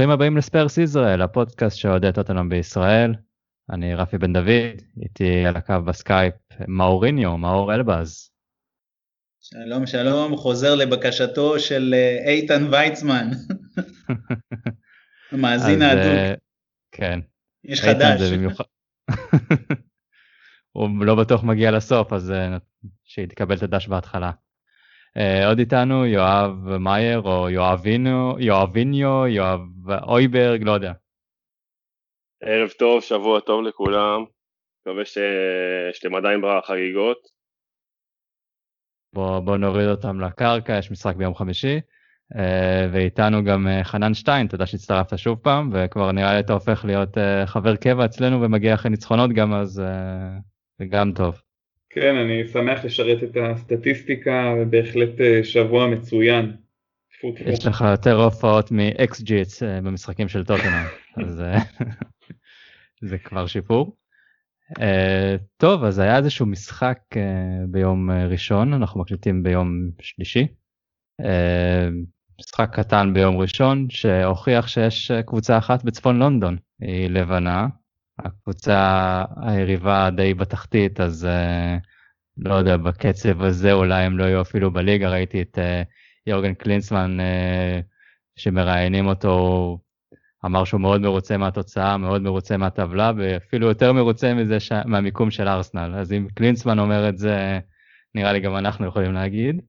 ברוכים הבאים לספרס ישראל, הפודקאסט שאוהדי אותנו בישראל. אני רפי בן דוד, איתי על הקו בסקייפ מאוריניו, מאור אלבז. שלום שלום, חוזר לבקשתו של אה, איתן ויצמן, המאזין האדוק. אה, כן. יש חדש. הוא לא בטוח מגיע לסוף, אז אה, שהיא תקבל את הדש בהתחלה. Uh, עוד איתנו יואב מאייר או יואבינו, יואביניו, יואב אויברג, לא יודע. ערב טוב, שבוע טוב לכולם, מקווה ש... שאתם עדיין בחגיגות. בוא, בוא נוריד אותם לקרקע, יש משחק ביום חמישי. Uh, ואיתנו גם uh, חנן שטיין, תודה שהצטרפת שוב פעם, וכבר נראה לי אתה הופך להיות uh, חבר קבע אצלנו ומגיע אחרי ניצחונות גם, אז uh, זה גם טוב. כן, אני שמח לשרת את הסטטיסטיקה, ובהחלט אה, שבוע מצוין. יש לך יותר הופעות ג'יטס אה, במשחקים של טוטנאם, אז אה, זה כבר שיפור. טוב, אז היה איזשהו משחק ביום ראשון, אנחנו מקליטים ביום שלישי. משחק קטן ביום ראשון שהוכיח שיש קבוצה אחת בצפון לונדון, היא לבנה, הקבוצה היריבה די בתחתית, אז uh, לא יודע, בקצב הזה אולי הם לא יהיו אפילו בליגה, ראיתי את uh, יורגן קלינסמן uh, שמראיינים אותו, אמר שהוא מאוד מרוצה מהתוצאה, מאוד מרוצה מהטבלה, ואפילו יותר מרוצה מזה ש... מהמיקום של ארסנל. אז אם קלינסמן אומר את זה, נראה לי גם אנחנו יכולים להגיד.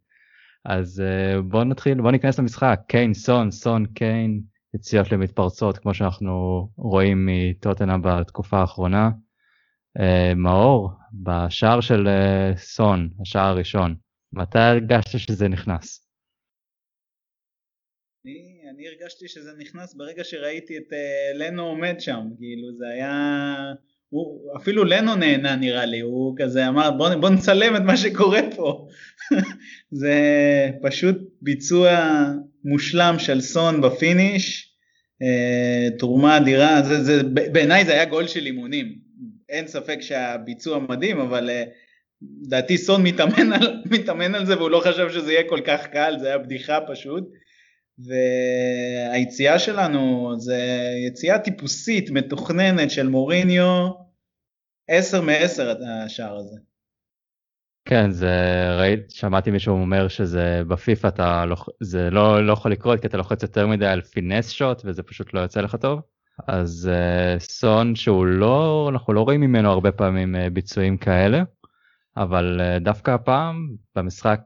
אז בואו נתחיל, בואו ניכנס למשחק. קיין, סון, סון, קיין, יציאות למתפרצות כמו שאנחנו רואים מטוטנה בתקופה האחרונה. Uh, מאור, בשער של uh, סון, השער הראשון, מתי הרגשת שזה נכנס? אני, אני הרגשתי שזה נכנס ברגע שראיתי את uh, לנו עומד שם, כאילו זה היה, הוא, אפילו לנו נהנה נראה לי, הוא כזה אמר בוא, בוא נצלם את מה שקורה פה, זה פשוט ביצוע מושלם של סון ב finish, אה, תרומה אדירה, זה, זה, בעיניי זה היה גול של אימונים, אין ספק שהביצוע מדהים, אבל אה, לדעתי סון מתאמן על, מתאמן על זה והוא לא חשב שזה יהיה כל כך קל, זה היה בדיחה פשוט. והיציאה שלנו זה יציאה טיפוסית, מתוכננת של מוריניו, עשר מעשר השער הזה. כן, זה ראית, שמעתי מישהו אומר שזה בפיפא אתה לא, זה לא, לא יכול לקרות כי אתה לוחץ יותר מדי על פינס שוט וזה פשוט לא יוצא לך טוב. אז uh, סון שהוא לא, אנחנו לא רואים ממנו הרבה פעמים uh, ביצועים כאלה, אבל uh, דווקא הפעם במשחק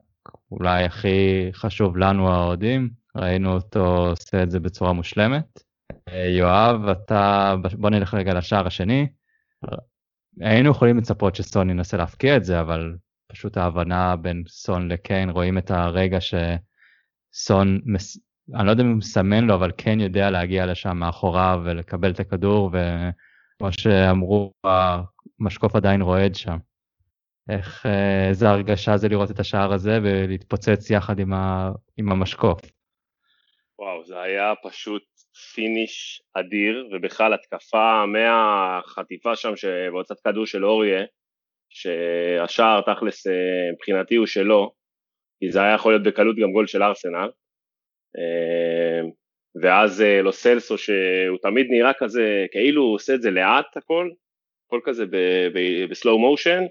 אולי הכי חשוב לנו האוהדים, ראינו אותו עושה את זה בצורה מושלמת. Uh, יואב, אתה, בוא נלך רגע לשער השני. היינו יכולים לצפות שסון ינסה להפקיע את זה, אבל פשוט ההבנה בין סון לקיין, רואים את הרגע שסון, מס... אני לא יודע אם הוא מסמן לו, אבל כן יודע להגיע לשם מאחוריו ולקבל את הכדור, וכמו שאמרו, המשקוף עדיין רועד שם. איך, איזה הרגשה זה לראות את השער הזה ולהתפוצץ יחד עם, ה, עם המשקוף. וואו, זה היה פשוט finish אדיר, ובכלל התקפה מהחטיפה שם שבהוצאת כדור של אוריה, שהשער תכלס אה, מבחינתי הוא שלו, כי זה היה יכול להיות בקלות גם גול של ארסנל. אה, ואז אה, לו סלסו שהוא תמיד נראה כזה, כאילו הוא עושה את זה לאט הכל, הכל כזה ב slow motion,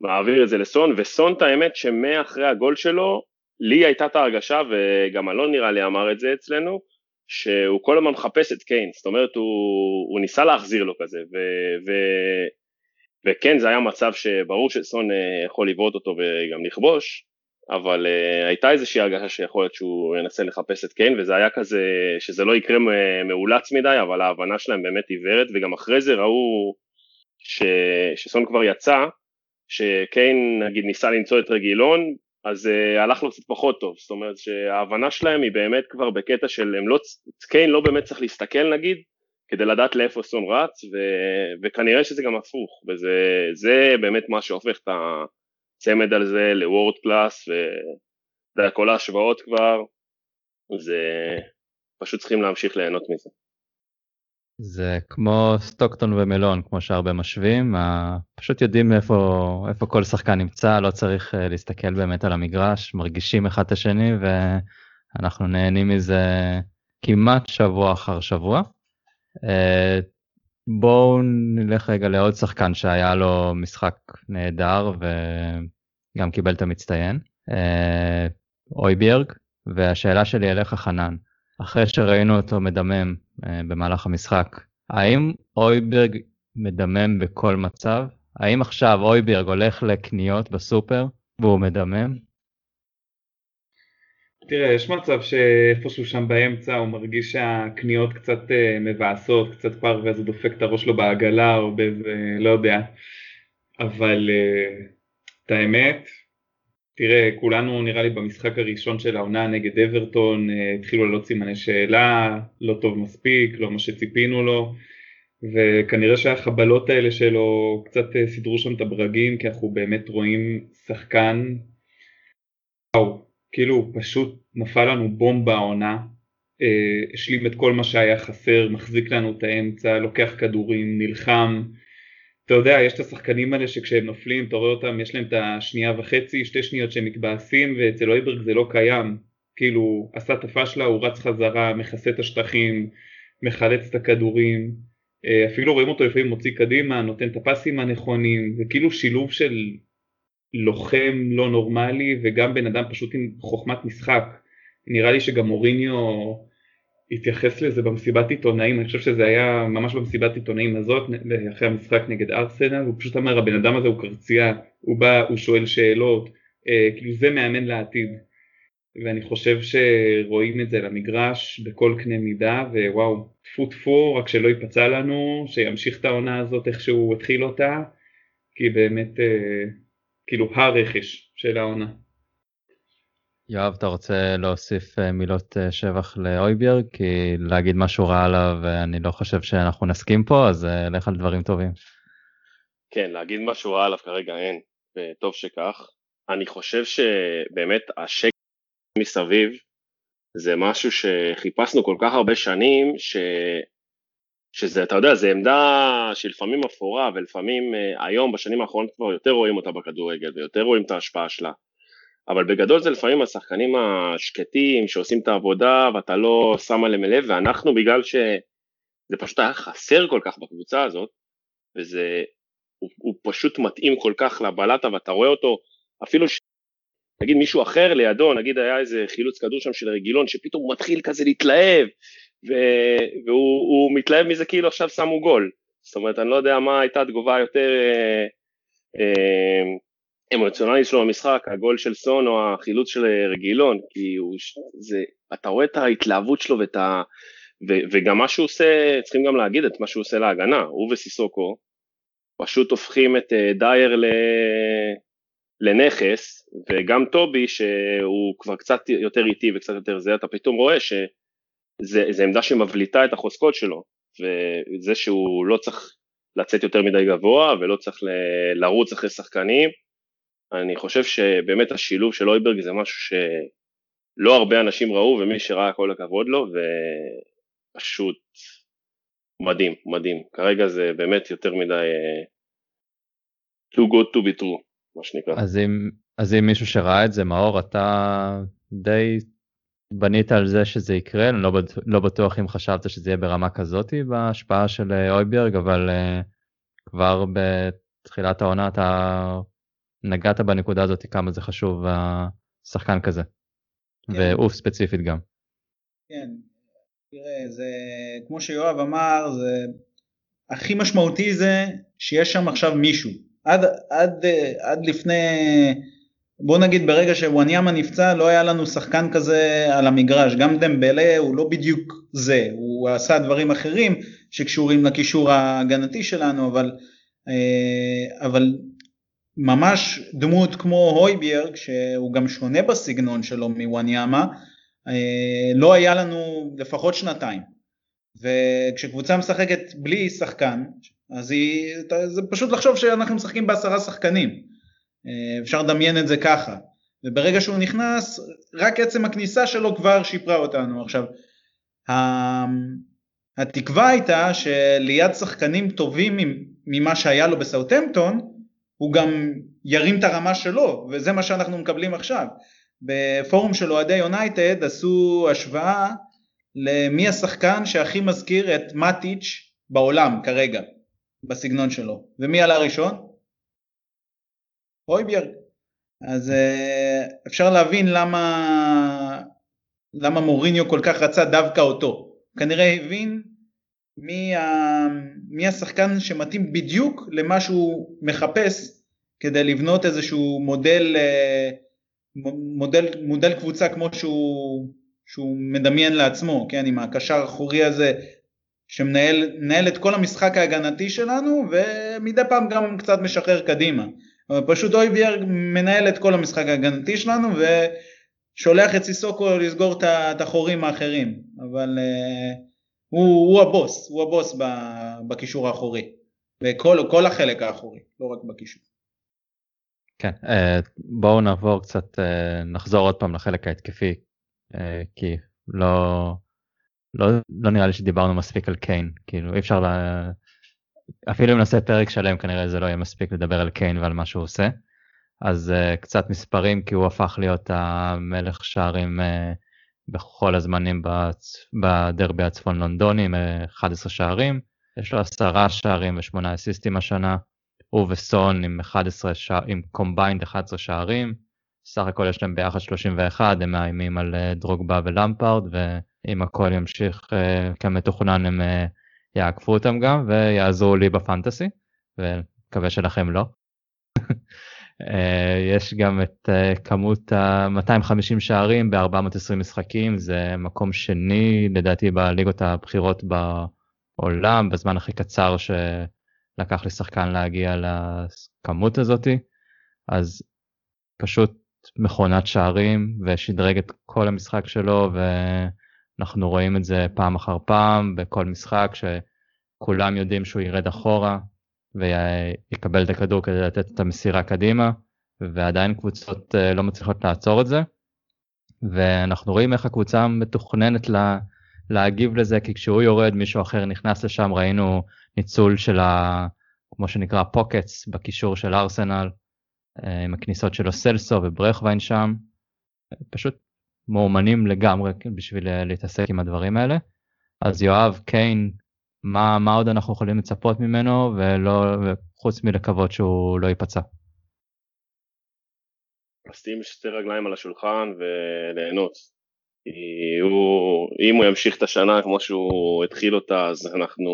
מעביר את זה לסון, וסון את האמת שמאחרי הגול שלו, לי הייתה את ההרגשה, וגם אלון נראה לי אמר את זה אצלנו, שהוא כל הזמן מחפש את קיין, זאת אומרת הוא, הוא ניסה להחזיר לו כזה, ו, ו, וכן זה היה מצב שברור שסון אה, יכול לבעוט אותו וגם לכבוש, אבל uh, הייתה איזושהי הרגשה שיכול להיות שהוא ינסה לחפש את קיין וזה היה כזה שזה לא יקרה מאולץ מדי אבל ההבנה שלהם באמת עיוורת וגם אחרי זה ראו ש, שסון כבר יצא שקיין נגיד ניסה למצוא את רגילון אז uh, הלך לו קצת פחות טוב. זאת אומרת שההבנה שלהם היא באמת כבר בקטע של הם לא, קיין לא באמת צריך להסתכל נגיד כדי לדעת לאיפה סון רץ, ו, וכנראה שזה גם הפוך, וזה באמת מה שהופך את הצמד על זה לוורד קלאס, וכל ההשוואות כבר, זה פשוט צריכים להמשיך ליהנות מזה. זה כמו סטוקטון ומלון, כמו שהרבה משווים, פשוט יודעים איפה, איפה כל שחקן נמצא, לא צריך אה, להסתכל באמת על המגרש, מרגישים אחד את השני ואנחנו נהנים מזה כמעט שבוע אחר שבוע. אה, בואו נלך רגע לעוד שחקן שהיה לו משחק נהדר וגם קיבל את המצטיין, אה, אויביארג, והשאלה שלי אליך חנן, אחרי שראינו אותו מדמם אה, במהלך המשחק, האם אויביארג מדמם בכל מצב? האם עכשיו אויביארג הולך לקניות בסופר והוא מדמם? תראה, יש מצב שאיפשהו שם באמצע הוא מרגיש שהקניות קצת uh, מבאסות, קצת פר ואז הוא דופק את הראש שלו בעגלה או באיזה, לא יודע. אבל uh, את האמת, תראה, כולנו נראה לי במשחק הראשון של העונה נגד אברטון uh, התחילו לעלות סימני שאלה, לא טוב מספיק, לא מה שציפינו לו. וכנראה שהחבלות האלה שלו קצת סידרו שם את הברגים כי אנחנו באמת רואים שחקן וואו, כאילו פשוט נפל לנו בומבה העונה, אה, השלים את כל מה שהיה חסר, מחזיק לנו את האמצע, לוקח כדורים, נלחם. אתה יודע, יש את השחקנים האלה שכשהם נופלים, אתה רואה אותם, יש להם את השנייה וחצי, שתי שניות שהם מתבאסים, ואצל אויברג זה לא קיים. כאילו, עשה את הפשלה, הוא רץ חזרה, מכסה את השטחים, מחלץ את הכדורים. אה, אפילו רואים אותו לפעמים מוציא קדימה, נותן את הפסים הנכונים, זה כאילו שילוב של לוחם לא נורמלי וגם בן אדם פשוט עם חוכמת משחק. נראה לי שגם מוריניו התייחס לזה במסיבת עיתונאים, אני חושב שזה היה ממש במסיבת עיתונאים הזאת, אחרי המשחק נגד ארסנל, הוא פשוט אמר הבן אדם הזה הוא קרצייה, הוא בא, הוא שואל שאלות, אה, כאילו זה מאמן לעתיד. ואני חושב שרואים את זה למגרש בכל קנה מידה, ווואו, טפו טפו, רק שלא ייפצע לנו, שימשיך את העונה הזאת איך שהוא התחיל אותה, כי באמת אה, כאילו הרכש של העונה. יואב, אתה רוצה להוסיף אה, מילות אה, שבח לאויביאר? כי להגיד משהו רע עליו, אני לא חושב שאנחנו נסכים פה, אז אה, לך על דברים טובים. כן, להגיד משהו רע עליו כרגע אין, וטוב שכך. אני חושב שבאמת השקט מסביב זה משהו שחיפשנו כל כך הרבה שנים, ש... שזה, אתה יודע, זה עמדה שלפעמים אפורה ולפעמים היום בשנים האחרונות כבר יותר רואים אותה בכדורגל ויותר רואים את ההשפעה שלה. אבל בגדול זה לפעמים השחקנים השקטים שעושים את העבודה ואתה לא שם עליהם לב ואנחנו בגלל שזה פשוט היה חסר כל כך בקבוצה הזאת וזה, הוא, הוא פשוט מתאים כל כך לבלטה ואתה רואה אותו אפילו ש... נגיד מישהו אחר לידו, נגיד היה איזה חילוץ כדור שם של רגילון שפתאום הוא מתחיל כזה להתלהב והוא מתלהב מזה כאילו עכשיו שמו גול. זאת אומרת, אני לא יודע מה הייתה התגובה יותר אה, אה, אמוציונלית שלו במשחק, הגול של סון או החילוץ של רגילון, כי הוא, זה, אתה רואה את ההתלהבות שלו ואת ה... ו, וגם מה שהוא עושה, צריכים גם להגיד את מה שהוא עושה להגנה, הוא וסיסוקו פשוט הופכים את אה, דייר ל... לנכס, וגם טובי שהוא כבר קצת יותר איטי וקצת יותר זה, אתה פתאום רואה ש... זה עמדה שמבליטה את החוזקות שלו, וזה שהוא לא צריך לצאת יותר מדי גבוה ולא צריך לרוץ אחרי שחקנים, אני חושב שבאמת השילוב של אויברג זה משהו שלא הרבה אנשים ראו ומי שראה כל הכבוד לו ופשוט מדהים, מדהים. כרגע זה באמת יותר מדי uh, too good to be true, מה שנקרא. אז אם, אז אם מישהו שראה את זה, מאור, אתה די בנית על זה שזה יקרה, אני לא, לא בטוח אם חשבת שזה יהיה ברמה כזאתי בהשפעה של אה, אויברג, אבל uh, כבר בתחילת העונה אתה נגעת בנקודה הזאת כמה זה חשוב השחקן כזה, כן. ועוף ספציפית גם. כן, תראה, זה כמו שיואב אמר, זה הכי משמעותי זה שיש שם עכשיו מישהו. עד, עד, עד לפני בוא נגיד ברגע שוואניאמה נפצע לא היה לנו שחקן כזה על המגרש, גם דמבלה הוא לא בדיוק זה, הוא עשה דברים אחרים שקשורים לקישור ההגנתי שלנו, אבל, אה, אבל ממש דמות כמו הויביארג שהוא גם שונה בסגנון שלו מוואניאמה, אה, לא היה לנו לפחות שנתיים. וכשקבוצה משחקת בלי שחקן, אז היא, זה פשוט לחשוב שאנחנו משחקים בעשרה שחקנים. אה, אפשר לדמיין את זה ככה. וברגע שהוא נכנס, רק עצם הכניסה שלו כבר שיפרה אותנו. עכשיו, התקווה הייתה שליד שחקנים טובים ממה שהיה לו בסאוטמפטון, הוא גם ירים את הרמה שלו, וזה מה שאנחנו מקבלים עכשיו. בפורום של אוהדי יונייטד עשו השוואה למי השחקן שהכי מזכיר את מאטיץ' בעולם כרגע, בסגנון שלו. ומי עלה ראשון? הויביארג. אז אה, אפשר להבין למה, למה מוריניו כל כך רצה דווקא אותו. כנראה הבין מי, ה, מי השחקן שמתאים בדיוק למה שהוא מחפש כדי לבנות איזשהו מודל, אה, מודל, מודל קבוצה כמו שהוא, שהוא מדמיין לעצמו, כן, עם הקשר האחורי הזה שמנהל את כל המשחק ההגנתי שלנו ומדי פעם גם קצת משחרר קדימה. פשוט אויביאר מנהל את כל המשחק ההגנתי שלנו ושולח את סיסוקו לסגור את החורים האחרים, אבל uh, הוא, הוא הבוס, הוא הבוס בקישור האחורי, בכל החלק האחורי, לא רק בקישור. כן, uh, בואו נעבור קצת, uh, נחזור עוד פעם לחלק ההתקפי, כי לא, לא, לא נראה לי שדיברנו מספיק על קיין, כאילו אי אפשר לה... אפילו אם נעשה פרק שלם כנראה זה לא יהיה מספיק לדבר על קיין ועל מה שהוא עושה. אז uh, קצת מספרים כי הוא הפך להיות המלך שערים uh, בכל הזמנים בצ... בדרבי הצפון לונדוני עם אה, 11 שערים. יש לו 10 שערים ו-8 אסיסטים השנה. הוא וסון עם 11 שער... עם combined 11 שערים. סך הכל יש להם ביחד 31 הם מאיימים על דרוגבה ולמפארד ואם הכל ימשיך אה, כמתוכנן הם יעקפו אותם גם ויעזרו לי ב fantasy, ומקווה שלכם לא. אה, יש גם את אה, כמות ה-250 שערים ב-420 משחקים, זה מקום שני לדעתי בליגות הבכירות בעולם, בזמן הכי קצר שלקח לשחקן להגיע לכמות הזאתי, אז פשוט מכונת שערים ושדרג את כל המשחק שלו ואנחנו רואים את זה פעם אחר פעם בכל משחק שכולם יודעים שהוא ירד אחורה ויקבל את הכדור כדי לתת את המסירה קדימה, ועדיין קבוצות אה, לא מצליחות לעצור את זה. ואנחנו רואים איך הקבוצה מתוכננת לה, להגיב לזה, כי כשהוא יורד מישהו אחר נכנס לשם, ראינו ניצול של ה... כמו שנקרא פוקטס בקישור של ארסנל, אה, עם הכניסות שלו סלסו וברכווין שם, פשוט מאומנים לגמרי בשביל אה, להתעסק עם הדברים האלה. אז יואב, קיין, מה, מה עוד אנחנו יכולים לצפות ממנו ולא, חוץ מלקוות שהוא לא ייפצע. לשים שתי רגליים על השולחן וליהנות. הוא, אם הוא ימשיך את השנה כמו שהוא התחיל אותה אז אנחנו,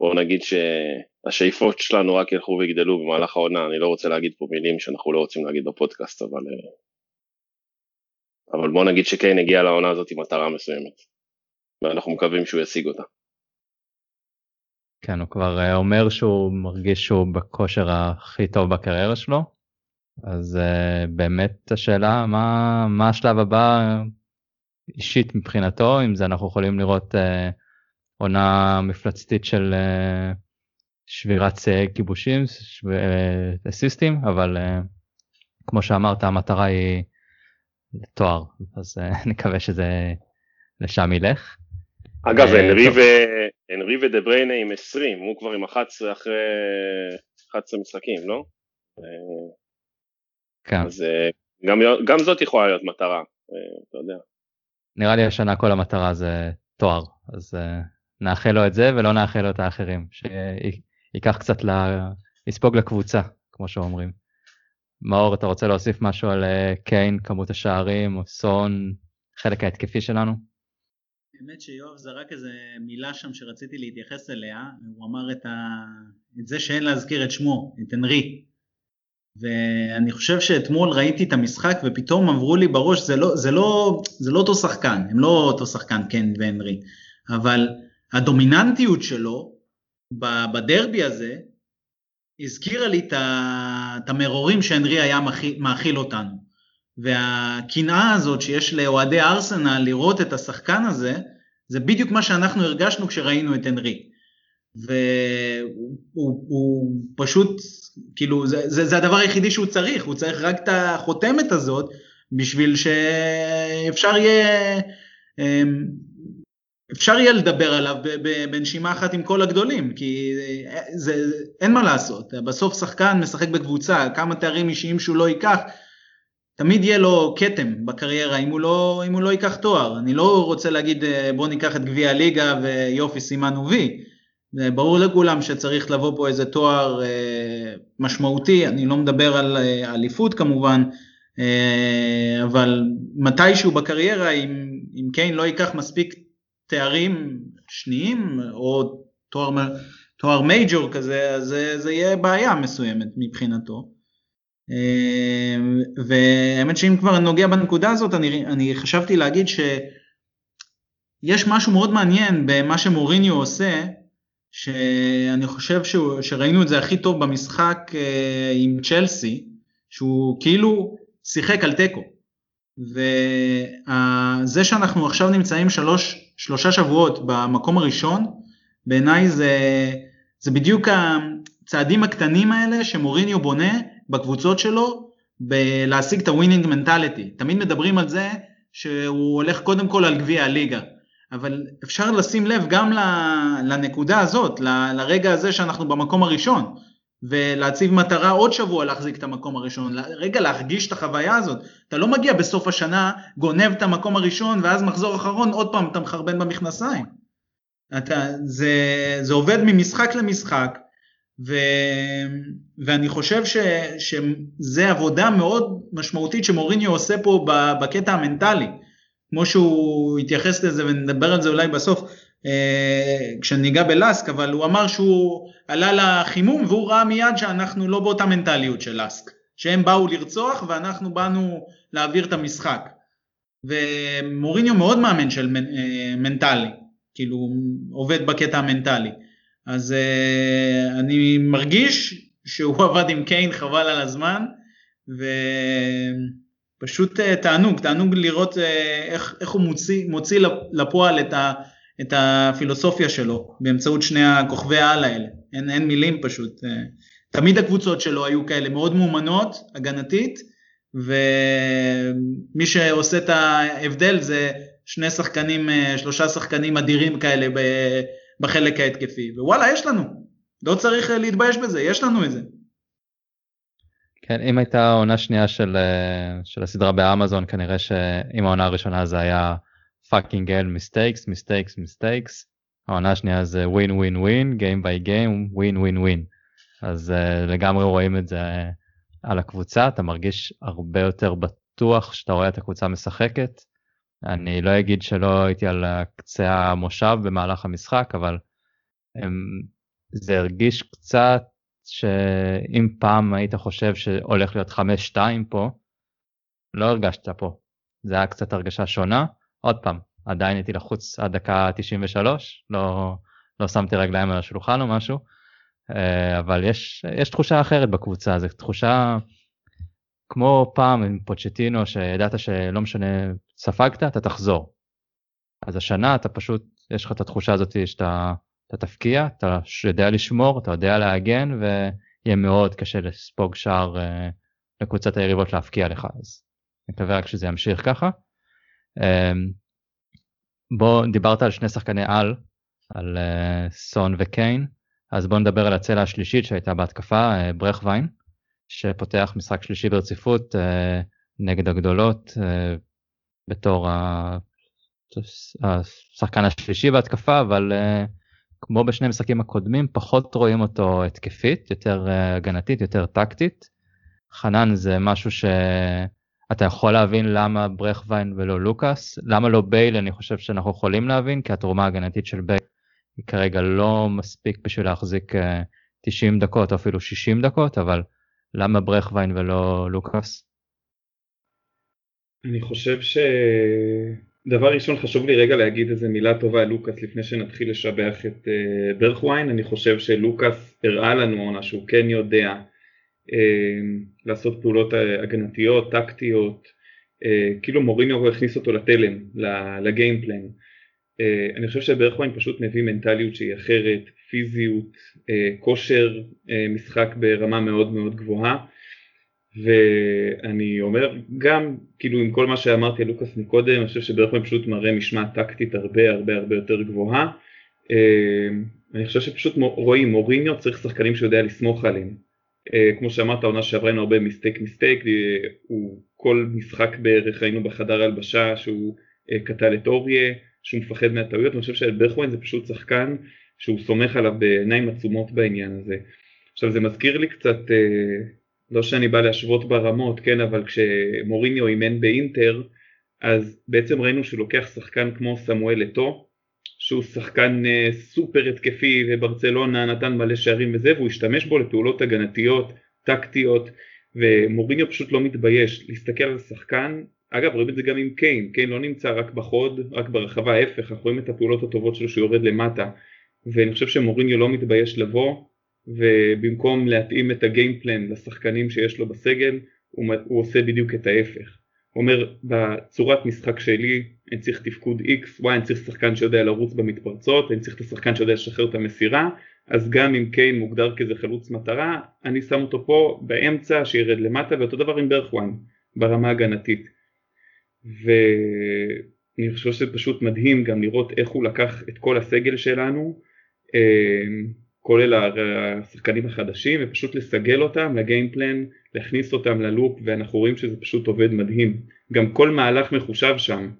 בואו נגיד שהשאיפות שלנו רק ילכו ויגדלו במהלך העונה, אני לא רוצה להגיד פה מילים שאנחנו לא רוצים להגיד בפודקאסט אבל, אבל בואו נגיד שקיין הגיע לעונה הזאת עם מטרה מסוימת. ואנחנו מקווים שהוא ישיג אותה. כן, הוא כבר אה, אומר שהוא מרגיש שהוא בכושר הכי טוב בקריירה שלו, אז uh, באמת השאלה מה, מה השלב הבא אישית מבחינתו, אם זה אנחנו יכולים לראות uh, עונה מפלצתית של uh, שבירת שיאי כיבושים, אסיסטים, אבל uh, כמו שאמרת המטרה היא תואר, אז uh, נקווה שזה לשם ילך. אגב, אה, אנרי ודה בריינה עם 20, הוא כבר עם 11 אחרי 11 משחקים, לא? אה, כן. אז אה, גם, גם זאת יכולה להיות מטרה, אתה יודע. נראה לי השנה כל המטרה זה תואר, אז נאחל לו את זה ולא נאחל לו את האחרים, שייקח קצת לה... לספוג לקבוצה, כמו שאומרים. מאור, אתה רוצה להוסיף משהו על קיין, כמות השערים, או סון, חלק ההתקפי שלנו? האמת שיואב זרק איזה מילה שם שרציתי להתייחס אליה, הוא אמר את, ה... את זה שאין להזכיר את שמו, את הנרי. ואני חושב שאתמול ראיתי את המשחק ופתאום עברו לי בראש, זה לא, זה לא, זה לא אותו שחקן, הם לא אותו שחקן קן והנרי, אבל הדומיננטיות שלו בדרבי הזה הזכירה לי את המרורים שהנרי היה מאכיל אותנו. והקנאה הזאת שיש לאוהדי ארסנל לראות את השחקן הזה, זה בדיוק מה שאנחנו הרגשנו כשראינו את הנרי. והוא הוא, הוא פשוט, כאילו, זה, זה, זה הדבר היחידי שהוא צריך, הוא צריך רק את החותמת הזאת בשביל שאפשר יהיה, אמ, אפשר יהיה לדבר עליו בנשימה אחת עם כל הגדולים, כי זה, זה, אין מה לעשות, בסוף שחקן משחק בקבוצה, כמה תארים אישיים שהוא לא ייקח, תמיד יהיה לו כתם בקריירה אם הוא, לא, אם הוא לא ייקח תואר. אני לא רוצה להגיד בוא ניקח את גביע הליגה ויופי סימנו וי. ברור לכולם שצריך לבוא פה איזה תואר אה, משמעותי, אני לא מדבר על אליפות כמובן, אה, אבל מתישהו בקריירה אם, אם קיין לא ייקח מספיק תארים שניים או תואר, תואר מייג'ור כזה, אז זה, זה יהיה בעיה מסוימת מבחינתו. אה, והאמת שאם כבר נוגע בנקודה הזאת, אני, אני חשבתי להגיד שיש משהו מאוד מעניין במה שמוריניו עושה, שאני חושב שהוא, שראינו את זה הכי טוב במשחק אה, עם צ'לסי, שהוא כאילו שיחק על תיקו. וזה שאנחנו עכשיו נמצאים שלוש, שלושה שבועות במקום הראשון, בעיניי זה, זה בדיוק הצעדים הקטנים האלה שמוריניו בונה בקבוצות שלו בלהשיג את ה winning mentality. תמיד מדברים על זה שהוא הולך קודם כל על גביע הליגה. אבל אפשר לשים לב גם לנקודה הזאת, לרגע הזה שאנחנו במקום הראשון, ולהציב מטרה עוד שבוע להחזיק את המקום הראשון, רגע להרגיש את החוויה הזאת. אתה לא מגיע בסוף השנה, גונב את המקום הראשון, ואז מחזור אחרון, עוד פעם אתה מחרבן במכנסיים. אתה, זה, זה עובד ממשחק למשחק, ו, ואני חושב ש, שזה עבודה מאוד משמעותית שמוריניו עושה פה בקטע המנטלי. כמו שהוא התייחס לזה ונדבר על זה אולי בסוף אה, כשניגע בלאסק, אבל הוא אמר שהוא עלה לחימום והוא ראה מיד שאנחנו לא באותה מנטליות של לאסק, שהם באו לרצוח ואנחנו באנו להעביר את המשחק. ומוריניו מאוד מאמן של אה, מנטלי, כאילו עובד בקטע המנטלי. אז אה, אני מרגיש שהוא עבד עם קיין חבל על הזמן, ו... פשוט אה, תענוג, תענוג לראות אה, איך, איך הוא מוציא, מוציא לפועל את, ה, את הפילוסופיה שלו באמצעות שני הכוכבי העל האלה, אין, אין מילים פשוט. אה. תמיד הקבוצות שלו היו כאלה מאוד מאומנות, הגנתית, ומי שעושה את ההבדל זה שני שחקנים, שלושה שחקנים אדירים כאלה בחלק ההתקפי, ווואלה יש לנו, לא צריך להתבייש בזה, יש לנו את זה. כן, אם הייתה עונה שנייה של, אה, של הסדרה באמזון, כנראה שאם העונה הראשונה זה היה fucking all mistakes, mistakes, mistakes, העונה השנייה זה win win win, game by game, win win win. אז אה, לגמרי רואים את זה על הקבוצה, אתה מרגיש הרבה יותר בטוח שאתה רואה את הקבוצה משחקת. אני לא אגיד שלא הייתי על קצה המושב במהלך המשחק, אבל אמ, זה הרגיש קצת שאם פעם היית חושב שהולך להיות 5-2 פה, לא הרגשת פה. זה היה קצת הרגשה שונה. עוד פעם, עדיין הייתי לחוץ עד דקה 93, לא, לא שמתי רגליים על השולחן או משהו, אה, אבל יש, יש תחושה אחרת בקבוצה, זו תחושה כמו פעם עם פוצ'טינו, שידעת שלא משנה, ספגת, אתה תחזור. אז השנה אתה פשוט, יש לך את התחושה הזאת שאתה אתה תפקיע, אתה יודע לשמור, אתה יודע להגן, ויהיה מאוד קשה לספוג שער uh, לקבוצת היריבות להפקיע לך, אז אני מקווה רק שזה ימשיך ככה. Um, בוא, דיברת על שני שחקני על, על uh, סון וקיין, אז בוא נדבר על הצלע השלישית שהייתה בהתקפה, uh, ברכווין, שפותח משחק שלישי ברציפות uh, נגד הגדולות uh, בתור השחקן השלישי בהתקפה, אבל uh, כמו בשני המשחקים הקודמים, פחות רואים אותו התקפית, יותר אה, הגנתית, יותר טקטית. חנן זה משהו שאתה יכול להבין למה ברכווין ולא לוקאס, למה לא בייל אני חושב שאנחנו יכולים להבין, כי התרומה ההגנתית של בייל היא כרגע לא מספיק בשביל להחזיק 90 אה, דקות או אפילו 60 דקות, אבל למה ברכווין ולא לוקאס? אני חושב ש... דבר ראשון חשוב לי רגע להגיד איזה מילה טובה על לוקאס לפני שנתחיל לשבח את uh, ברכווין, אני חושב שלוקאס הראה לנו עונה שהוא כן יודע uh, לעשות פעולות הגנתיות, טקטיות, uh, כאילו מוריניו הכניס אותו לתלם, לגיימפלן. אני חושב שברכווין פשוט מביא מנטליות שהיא אחרת, פיזיות, כושר uh, משחק ברמה מאוד מאוד גבוהה. ואני אומר גם כאילו עם כל מה שאמרתי על לוקאס מקודם אני חושב שברכמן פשוט מראה משמעת טקטית הרבה הרבה הרבה יותר גבוהה. אה, אני חושב שפשוט רואים מוריניו צריך שחקנים שיודע לסמוך עליהם. כמו שאמרת, העונה שעברה היינו הרבה מיסטייק מיסטייק, הוא כל משחק בערך היינו בחדר הלבשה שהוא קטל את אוריה, שהוא מפחד מהטעויות, אני חושב שברכווין זה פשוט שחקן שהוא סומך עליו בעיניים עצומות בעניין הזה. עכשיו זה מזכיר לי קצת, לא שאני בא להשוות ברמות, כן, אבל כשמוריניו אימן באינטר, אז בעצם ראינו שהוא לוקח שחקן כמו סמואל אתו, שהוא שחקן uh, סופר התקפי וברצלונה נתן מלא שערים וזה, והוא השתמש בו לפעולות הגנתיות, טקטיות, ומוריניו פשוט לא מתבייש להסתכל על השחקן, אגב רואים את זה גם עם קיין, קיין לא נמצא רק בחוד, רק ברחבה, ההפך, אנחנו רואים את הפעולות הטובות שלו שהוא יורד למטה, ואני חושב שמוריניו לא מתבייש לבוא, ובמקום להתאים את הגיימפלן לשחקנים שיש לו בסגל, הוא, הוא עושה בדיוק את ההפך. הוא אומר בצורת משחק שלי אני צריך תפקוד X, Y, אני צריך שחקן שיודע לרוץ במתפרצות, אני צריך את השחקן שיודע לשחרר את המסירה, אז גם אם קיין מוגדר כזה חלוץ מטרה, אני שם אותו פה באמצע שירד למטה, ואותו דבר עם ברכוואן ברמה הגנתית. ואני חושב שזה פשוט מדהים גם לראות איך הוא לקח את כל הסגל שלנו, כולל השחקנים החדשים, ופשוט לסגל אותם לגיימפלן, להכניס אותם ללופ, ואנחנו רואים שזה פשוט עובד מדהים. גם כל מהלך מחושב שם.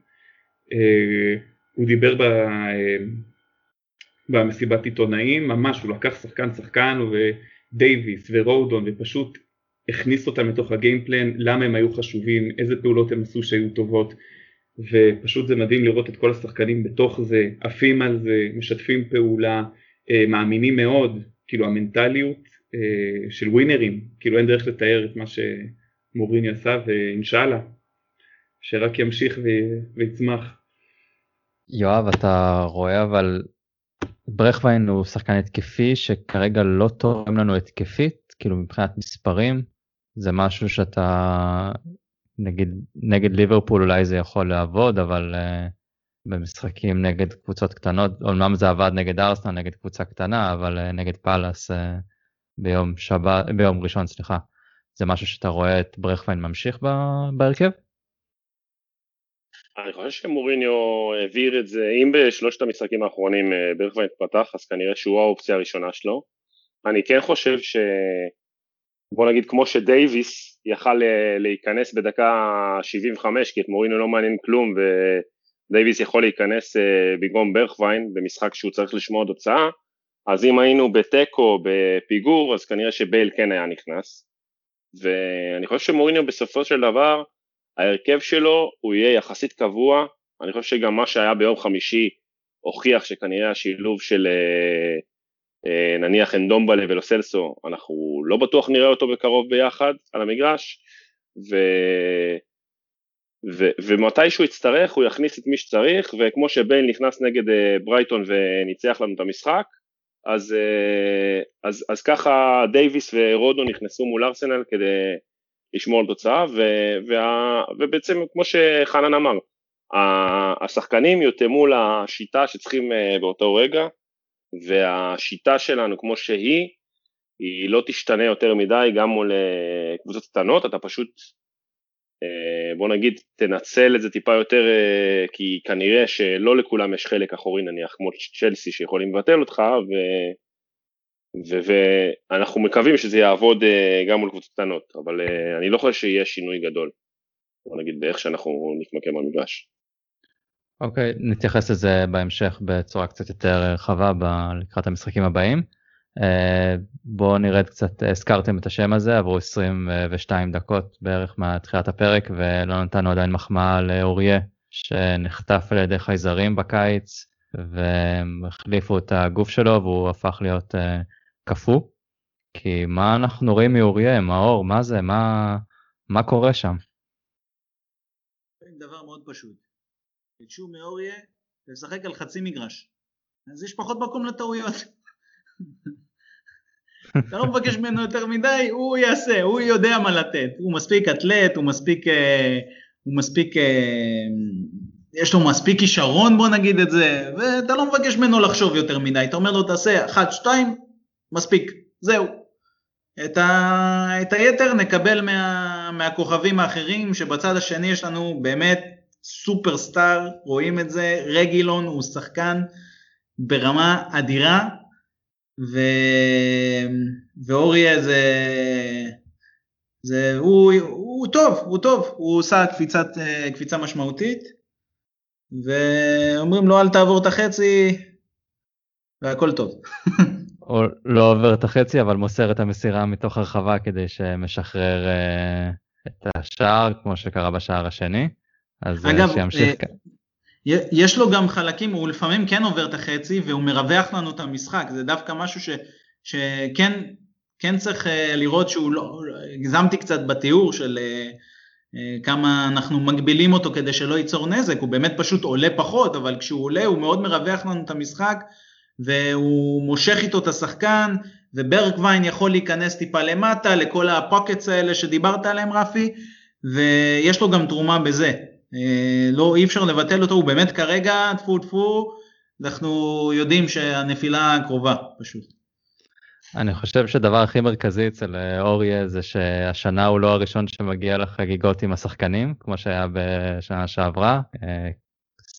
אה, הוא דיבר ב, אה, במסיבת עיתונאים, ממש, הוא לקח שחקן שחקן ודייוויס ורודון ופשוט הכניס אותם לתוך הגיימפלן, למה הם היו חשובים, איזה פעולות הם עשו שהיו טובות, ופשוט זה מדהים לראות את כל השחקנים בתוך זה, עפים על זה, משתפים פעולה, מאמינים מאוד, כאילו המנטליות אה, של ווינרים, כאילו אין דרך לתאר את מה שמוריני עשה ואינשאללה, שרק ימשיך ויצמח. יואב, אתה רואה אבל ברכווין הוא שחקן התקפי שכרגע לא תורם לנו התקפית, כאילו מבחינת מספרים, זה משהו שאתה, נגיד נגד ליברפול אולי זה יכול לעבוד, אבל uh, במשחקים נגד קבוצות קטנות, אומנם זה עבד נגד ארסנל, נגד קבוצה קטנה, אבל uh, נגד פאלאס uh, ביום שבת, ביום ראשון, סליחה, זה משהו שאתה רואה את ברכווין ממשיך בהרכב? אני חושב שמוריניו העביר את זה, אם בשלושת המשחקים האחרונים אה, ברכווין פתח, אז כנראה שהוא האופציה הראשונה שלו. אני כן חושב ש... בוא נגיד כמו שדייוויס יכל להיכנס בדקה 75 כי את מוריניו לא מעניין כלום ודייוויס יכול להיכנס אה, במקום ברכווין במשחק שהוא צריך לשמוע עוד הוצאה אז אם היינו בתיקו בפיגור אז כנראה שבייל כן היה נכנס. ואני חושב שמוריניו בסופו של דבר ההרכב שלו הוא יהיה יחסית קבוע, אני חושב שגם מה שהיה ביום חמישי הוכיח שכנראה השילוב של אה, אה, נניח אנדומבלה ולוסלסו, אנחנו לא בטוח נראה אותו בקרוב ביחד על המגרש, ו... ו- ומתי שהוא יצטרך הוא יכניס את מי שצריך וכמו שבייל נכנס נגד uh, ברייטון וניצח לנו את המשחק אז, uh, אז, אז ככה דייוויס ורודו נכנסו מול ארסנל כדי לשמור על תוצאה, ו, וה, ובעצם כמו שחנן אמר, השחקנים יותאמו לשיטה שצריכים אה, באותו רגע, והשיטה שלנו כמו שהיא, היא לא תשתנה יותר מדי גם מול קבוצות קטנות, אתה פשוט בוא נגיד תנצל את זה טיפה יותר כי כנראה שלא לכולם יש חלק אחורי נניח כמו צ'לסי שיכולים לבטל אותך ו... ואנחנו מקווים שזה יעבוד אה, גם מול קבוצות קטנות, אבל אה, אני לא חושב שיהיה שינוי גדול, בוא נגיד באיך שאנחנו נתמקם במגרש. אוקיי, okay, נתייחס לזה בהמשך בצורה קצת יותר רחבה לקראת המשחקים הבאים. Uh, בואו נרד קצת, הזכרתם את השם הזה, עברו 22 דקות בערך מתחילת הפרק ולא נתנו עדיין מחמאה לאוריה שנחטף על ידי חייזרים בקיץ והחליפו את הגוף שלו והוא הפך להיות uh, קפוא? כי מה אנחנו רואים מאוריה, מאור, מה זה, מה, מה קורה שם? דבר מאוד פשוט. ביקשו מאוריה לשחק על חצי מגרש. אז יש פחות מקום לטעויות. אתה לא מבקש ממנו יותר מדי, הוא יעשה, הוא יודע מה לתת. הוא מספיק אתלט, הוא מספיק... אה, הוא מספיק... אה, יש לו מספיק כישרון בוא נגיד את זה, ואתה לא מבקש ממנו לחשוב יותר מדי, אתה אומר לו תעשה אחת, שתיים, מספיק, זהו. את, ה... את היתר נקבל מה... מהכוכבים האחרים שבצד השני יש לנו באמת סופרסטאר, רואים את זה, רגילון הוא שחקן ברמה אדירה, ו... ואוריה זה, זה הוא, הוא טוב, הוא טוב, הוא עושה קפיצת, קפיצה משמעותית, ואומרים לו אל תעבור את החצי, והכל טוב. או לא עובר את החצי אבל מוסר את המסירה מתוך הרחבה כדי שמשחרר uh, את השער כמו שקרה בשער השני. אז אגב, שימשיך. יש לו גם חלקים, הוא לפעמים כן עובר את החצי והוא מרווח לנו את המשחק, זה דווקא משהו ש, שכן כן צריך uh, לראות שהוא לא, הגזמתי קצת בתיאור של uh, uh, כמה אנחנו מגבילים אותו כדי שלא ייצור נזק, הוא באמת פשוט עולה פחות, אבל כשהוא עולה הוא מאוד מרווח לנו את המשחק והוא מושך איתו את השחקן, וברקווין יכול להיכנס טיפה למטה לכל הפוקטס האלה שדיברת עליהם רפי, ויש לו גם תרומה בזה. אה, לא, אי אפשר לבטל אותו, הוא באמת כרגע, טפו טפו, אנחנו יודעים שהנפילה קרובה פשוט. אני חושב שהדבר הכי מרכזי אצל אה, אוריה זה שהשנה הוא לא הראשון שמגיע לחגיגות עם השחקנים, כמו שהיה בשנה שעברה. אה,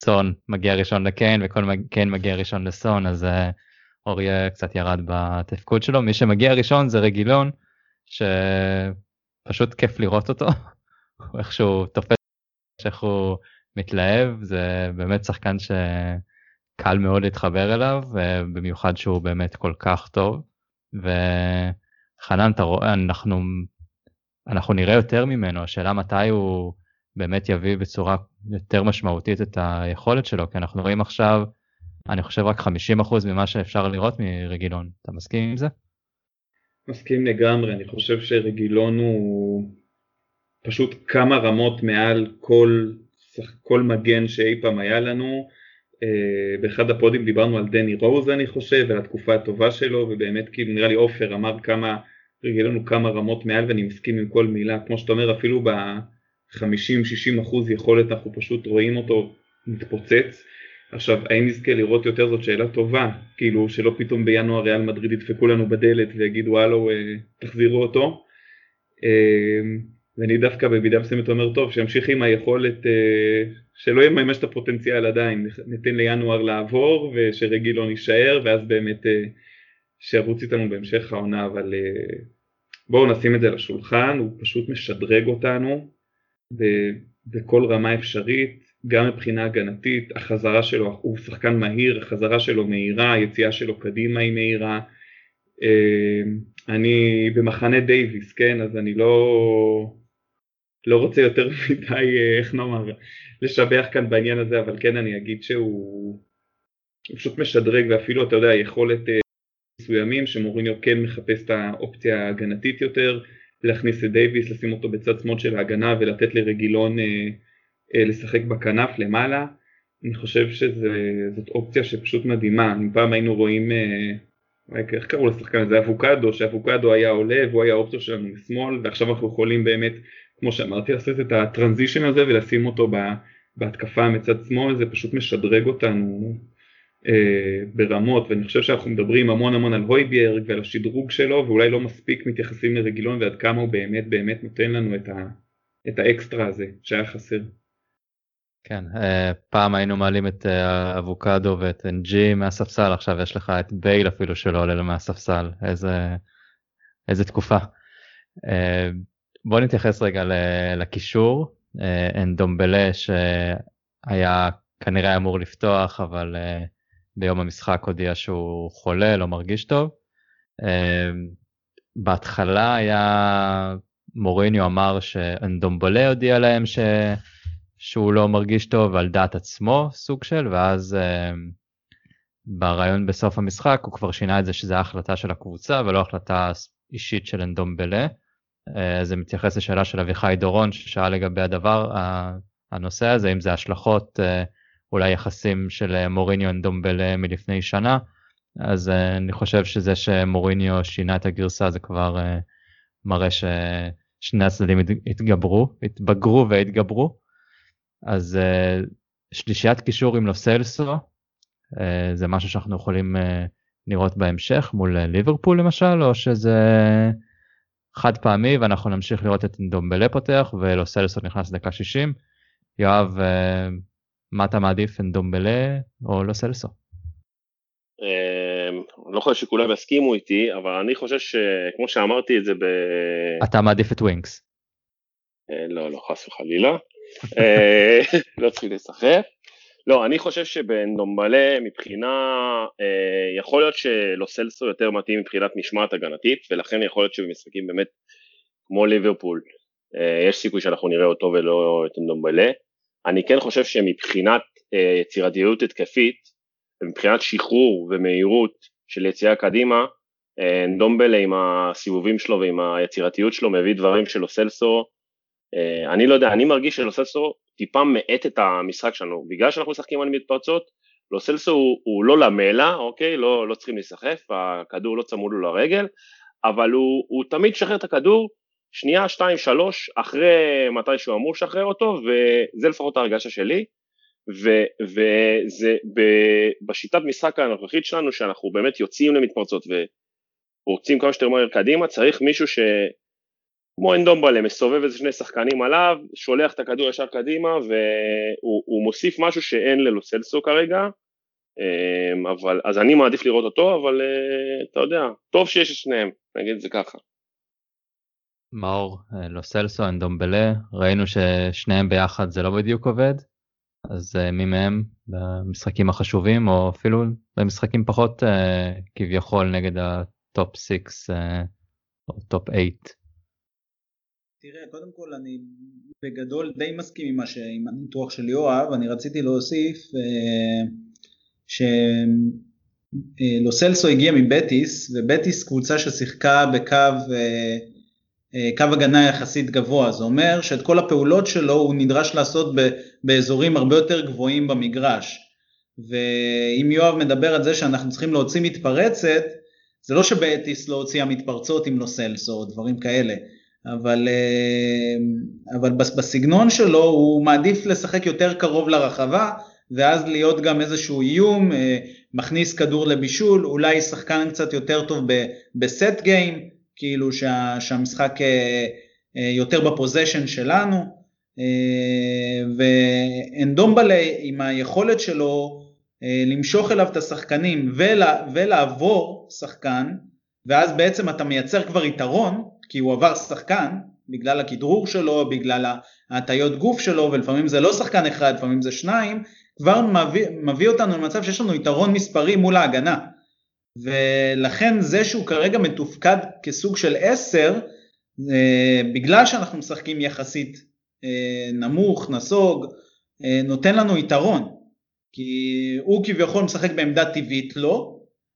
סון מגיע ראשון לקיין וכל קיין מגיע ראשון לסון אז אוריה קצת ירד בתפקוד שלו מי שמגיע ראשון זה רגילון שפשוט כיף לראות אותו איך שהוא תופס איך הוא מתלהב זה באמת שחקן שקל מאוד להתחבר אליו במיוחד שהוא באמת כל כך טוב וחנן אתה רואה אנחנו אנחנו נראה יותר ממנו השאלה מתי הוא באמת יביא בצורה יותר משמעותית את היכולת שלו, כי אנחנו רואים עכשיו, אני חושב רק 50% ממה שאפשר לראות מרגילון. אתה מסכים עם זה? מסכים לגמרי, אני חושב שרגילון הוא פשוט כמה רמות מעל כל, כל מגן שאי פעם היה לנו. אה, באחד הפודים דיברנו על דני רוז אני חושב, ועל התקופה הטובה שלו, ובאמת כאילו נראה לי עופר אמר כמה, רגילון הוא כמה רמות מעל ואני מסכים עם כל מילה, כמו שאתה אומר אפילו ב... 50-60 אחוז יכולת אנחנו פשוט רואים אותו מתפוצץ. עכשיו האם נזכה לראות יותר זאת שאלה טובה, כאילו שלא פתאום בינואר ריאל מדריד ידפקו לנו בדלת ויגידו הלו אה, תחזירו אותו. אה, ואני דווקא במידה מסוימת אומר טוב שימשיך עם היכולת אה, שלא יממש את הפוטנציאל עדיין, ניתן לינואר לעבור ושרגילון יישאר ואז באמת שירוץ איתנו בהמשך העונה אבל בואו נשים את זה לשולחן, הוא פשוט משדרג אותנו בכל רמה אפשרית, גם מבחינה הגנתית, החזרה שלו, הוא שחקן מהיר, החזרה שלו מהירה, היציאה שלו קדימה היא מהירה. אה, אני במחנה דייוויס, כן, אז אני לא, לא רוצה יותר מדי, אה, איך נאמר, לשבח כאן בעניין הזה, אבל כן אני אגיד שהוא פשוט משדרג ואפילו, אתה יודע, יכולת אה, מסוימים שמוריניו כן מחפש את האופציה ההגנתית יותר, להכניס את דייוויס, לשים אותו בצד שמאל של ההגנה ולתת לרגילון אה, לשחק בכנף למעלה. אני חושב שזאת אופציה שפשוט מדהימה. אם פעם היינו רואים, איך קראו לשחקן הזה? אבוקדו, שאבוקדו היה עולה והוא היה האופציה שלנו משמאל, ועכשיו אנחנו יכולים באמת, כמו שאמרתי, לעשות את הטרנזישן הזה ולשים אותו בהתקפה מצד שמאל, זה פשוט משדרג אותנו אה, ברמות, ואני חושב שאנחנו מדברים המון המון על הויביארג ועל השדרוג שלו, ואולי לא מספיק מתייחסים לרגילון ועד כמה הוא באמת באמת נותן לנו את, ה, את האקסטרה הזה שהיה חסר. כן, אה, פעם היינו מעלים את אה, אבוקדו ואת NG מהספסל, עכשיו יש לך את בייל אפילו שלא עולה מהספסל, איזה, איזה תקופה. בוא נתייחס רגע לקישור, אנדומבלה שהיה כנראה אמור לפתוח, אבל ביום המשחק הודיע שהוא חולה, לא מרגיש טוב. אמ, בהתחלה היה מוריניו אמר שאנדומבולה הודיע להם ש... שהוא לא מרגיש טוב על דעת עצמו סוג של ואז אמ, ברעיון בסוף המשחק הוא כבר שינה את זה שזה החלטה של הקבוצה ולא החלטה אישית של אנדומבלה. אה, זה מתייחס לשאלה של אביחי דורון ששאל לגבי הדבר הנושא הזה אם זה השלכות אה, אולי יחסים של אה, מוריניו אנדומבלה מלפני שנה, אז אני חושב שזה שמוריניו שינה את הגרסה זה כבר אה, מראה ששני הצדדים התגברו, התבגרו והתגברו. אז שלישיית קישור עם לוסלסו זה משהו שאנחנו יכולים לראות בהמשך מול ליברפול למשל, או שזה חד פעמי ואנחנו נמשיך לראות את אנדומבלה פותח ולוסלסו נכנס דקה 60. יואב, מה אתה מעדיף, אנדומבלה או סלסו? אמ, אני לא חושב שכולם יסכימו איתי, אבל אני חושב שכמו שאמרתי את זה ב... אתה מעדיף את ווינקס. אה, לא, לא, חס וחלילה. אה, לא צריכים להיסחף. לא, אני חושב שבנומבלה מבחינה, אה, יכול להיות שלו סלסו יותר מתאים מבחינת משמעת הגנתית, ולכן יכול להיות שבמשחקים באמת כמו ליברפול, יש סיכוי שאנחנו נראה אותו ולא את נומבלה. אני כן חושב שמבחינת יצירתיות התקפית, ומבחינת שחרור ומהירות של יציאה קדימה, נדומבלה עם הסיבובים שלו ועם היצירתיות שלו מביא דברים שלו סלסו אה, אני לא יודע, אני מרגיש שלוסלסו טיפה מאט את המשחק שלנו, בגלל שאנחנו משחקים על מתפרצות, לוסלסו הוא, הוא לא למלה, אוקיי? לא, לא צריכים להיסחף, הכדור לא צמוד לו לרגל, אבל הוא, הוא תמיד שחרר את הכדור שנייה, שתיים, שלוש, אחרי מתי שהוא אמור לשחרר אותו, וזה לפחות ההרגשה שלי. ו, וזה ב, בשיטת משחק הנוכחית שלנו, שאנחנו באמת יוצאים למתפרצות ורוצים כמה שיותר מהר קדימה, צריך מישהו ש... כמו אנדומבלה, מסובב איזה שני שחקנים עליו, שולח את הכדור ישר קדימה והוא מוסיף משהו שאין ללוסלסו כרגע, אמ, אבל, אז אני מעדיף לראות אותו, אבל אה, אתה יודע, טוב שיש את שניהם, נגיד את זה ככה. מאור, אה, לוסלסו, אנדומבלה, ראינו ששניהם ביחד זה לא בדיוק עובד, אז אה, מי מהם במשחקים החשובים, או אפילו במשחקים פחות כביכול נגד ה top 6 או top 8. תראה, קודם כל אני בגדול די מסכים עם, הניתוח של יואב, אני רציתי להוסיף אה, שלוסלסו אה, הגיע מבטיס, ובטיס קבוצה ששיחקה בקו אה, קו הגנה יחסית גבוה, זה אומר שאת כל הפעולות שלו הוא נדרש לעשות באזורים הרבה יותר גבוהים במגרש. ואם יואב מדבר על זה שאנחנו צריכים להוציא מתפרצת, זה לא שבטיס לא הוציאה מתפרצות עם לוסלסו או דברים כאלה. אבל, אה, אבל בסגנון שלו הוא מעדיף לשחק יותר קרוב לרחבה ואז להיות גם איזשהו איום, אה, מכניס כדור לבישול, אולי שחקן קצת יותר טוב בסט גיים, כאילו שה, שהמשחק אה, יותר בפוזיישן שלנו, ואנדומבלה עם היכולת שלו למשוך אליו את השחקנים ולה, ולעבור שחקן, ואז בעצם אתה מייצר כבר יתרון, כי הוא עבר שחקן, בגלל הכדרור שלו, בגלל ההטיות גוף שלו, ולפעמים זה לא שחקן אחד, לפעמים זה שניים, כבר מביא, מביא אותנו למצב שיש לנו יתרון מספרי מול ההגנה. ולכן זה שהוא כרגע מתופקד כסוג של עשר, אה, בגלל שאנחנו משחקים יחסית אה, נמוך, נסוג, אה, נותן לנו יתרון. כי הוא כביכול משחק בעמדה טבעית לו, לא,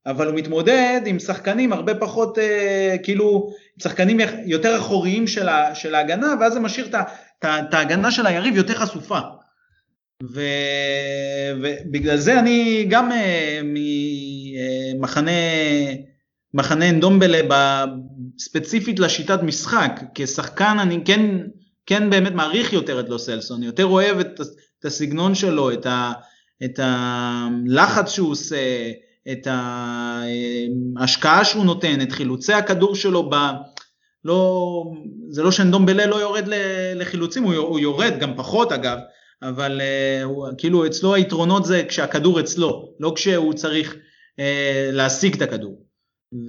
אבל הוא מתמודד עם שחקנים הרבה פחות, אה, כאילו, שחקנים יותר אחוריים של, ה, של ההגנה, ואז זה משאיר את ההגנה של היריב יותר חשופה. ו, ובגלל זה אני גם אה, ממחנה מחנה אנדומבלה, ספציפית לשיטת משחק, כשחקן אני כן, כן באמת מעריך יותר את לוסלסון, יותר אוהב את, את הסגנון שלו, את, ה, את הלחץ שהוא עושה, את ההשקעה שהוא נותן, את חילוצי הכדור שלו, ב... לא, זה לא שנדומבלה לא יורד לחילוצים, הוא, יורד גם פחות אגב, אבל הוא, כאילו אצלו היתרונות זה כשהכדור אצלו, לא כשהוא צריך uh, להשיג את הכדור.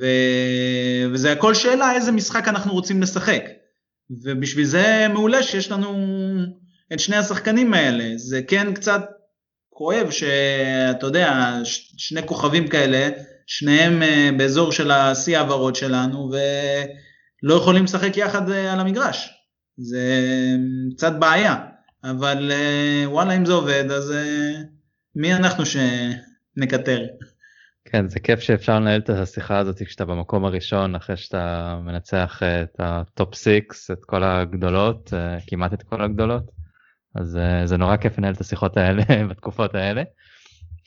ו, וזה הכל שאלה איזה משחק אנחנו רוצים לשחק. ובשביל זה מעולה שיש לנו את שני השחקנים האלה, זה כן קצת כואב שאתה יודע, שני כוכבים כאלה, שניהם אה, באזור של השיא העברות שלנו ולא יכולים לשחק יחד אה, על המגרש. זה אה, קצת בעיה, אבל וואלה אם זה עובד אז מי אנחנו שנקטר. כן זה כיף שאפשר לנהל את השיחה הזאת כשאתה במקום הראשון אחרי שאתה מנצח את ה top 6 את כל הגדולות כמעט את כל הגדולות. אז uh, זה נורא כיף לנהל את השיחות האלה בתקופות האלה.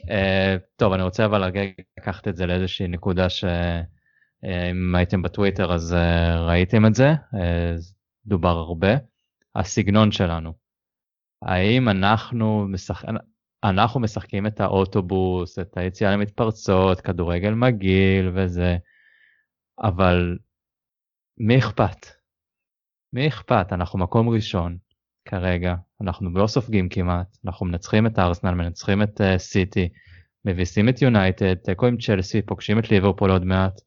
Uh, טוב אני רוצה אבל לקחת את זה לאיזושהי נקודה שאם uh, הייתם בטוויטר אז uh, ראיתם את זה, uh, דובר הרבה, הסגנון שלנו. האם אנחנו, משחק... אנחנו משחקים את האוטובוס, את היציאה למתפרצות, כדורגל מגעיל וזה, אבל מי אכפת? מי אכפת? אנחנו מקום ראשון. כרגע אנחנו לא סופגים כמעט אנחנו מנצחים את הארסנל מנצחים את uh, סיטי מביסים את יונייטד, תיקו עם צ'לסי, פוגשים את ליברפול עוד מעט.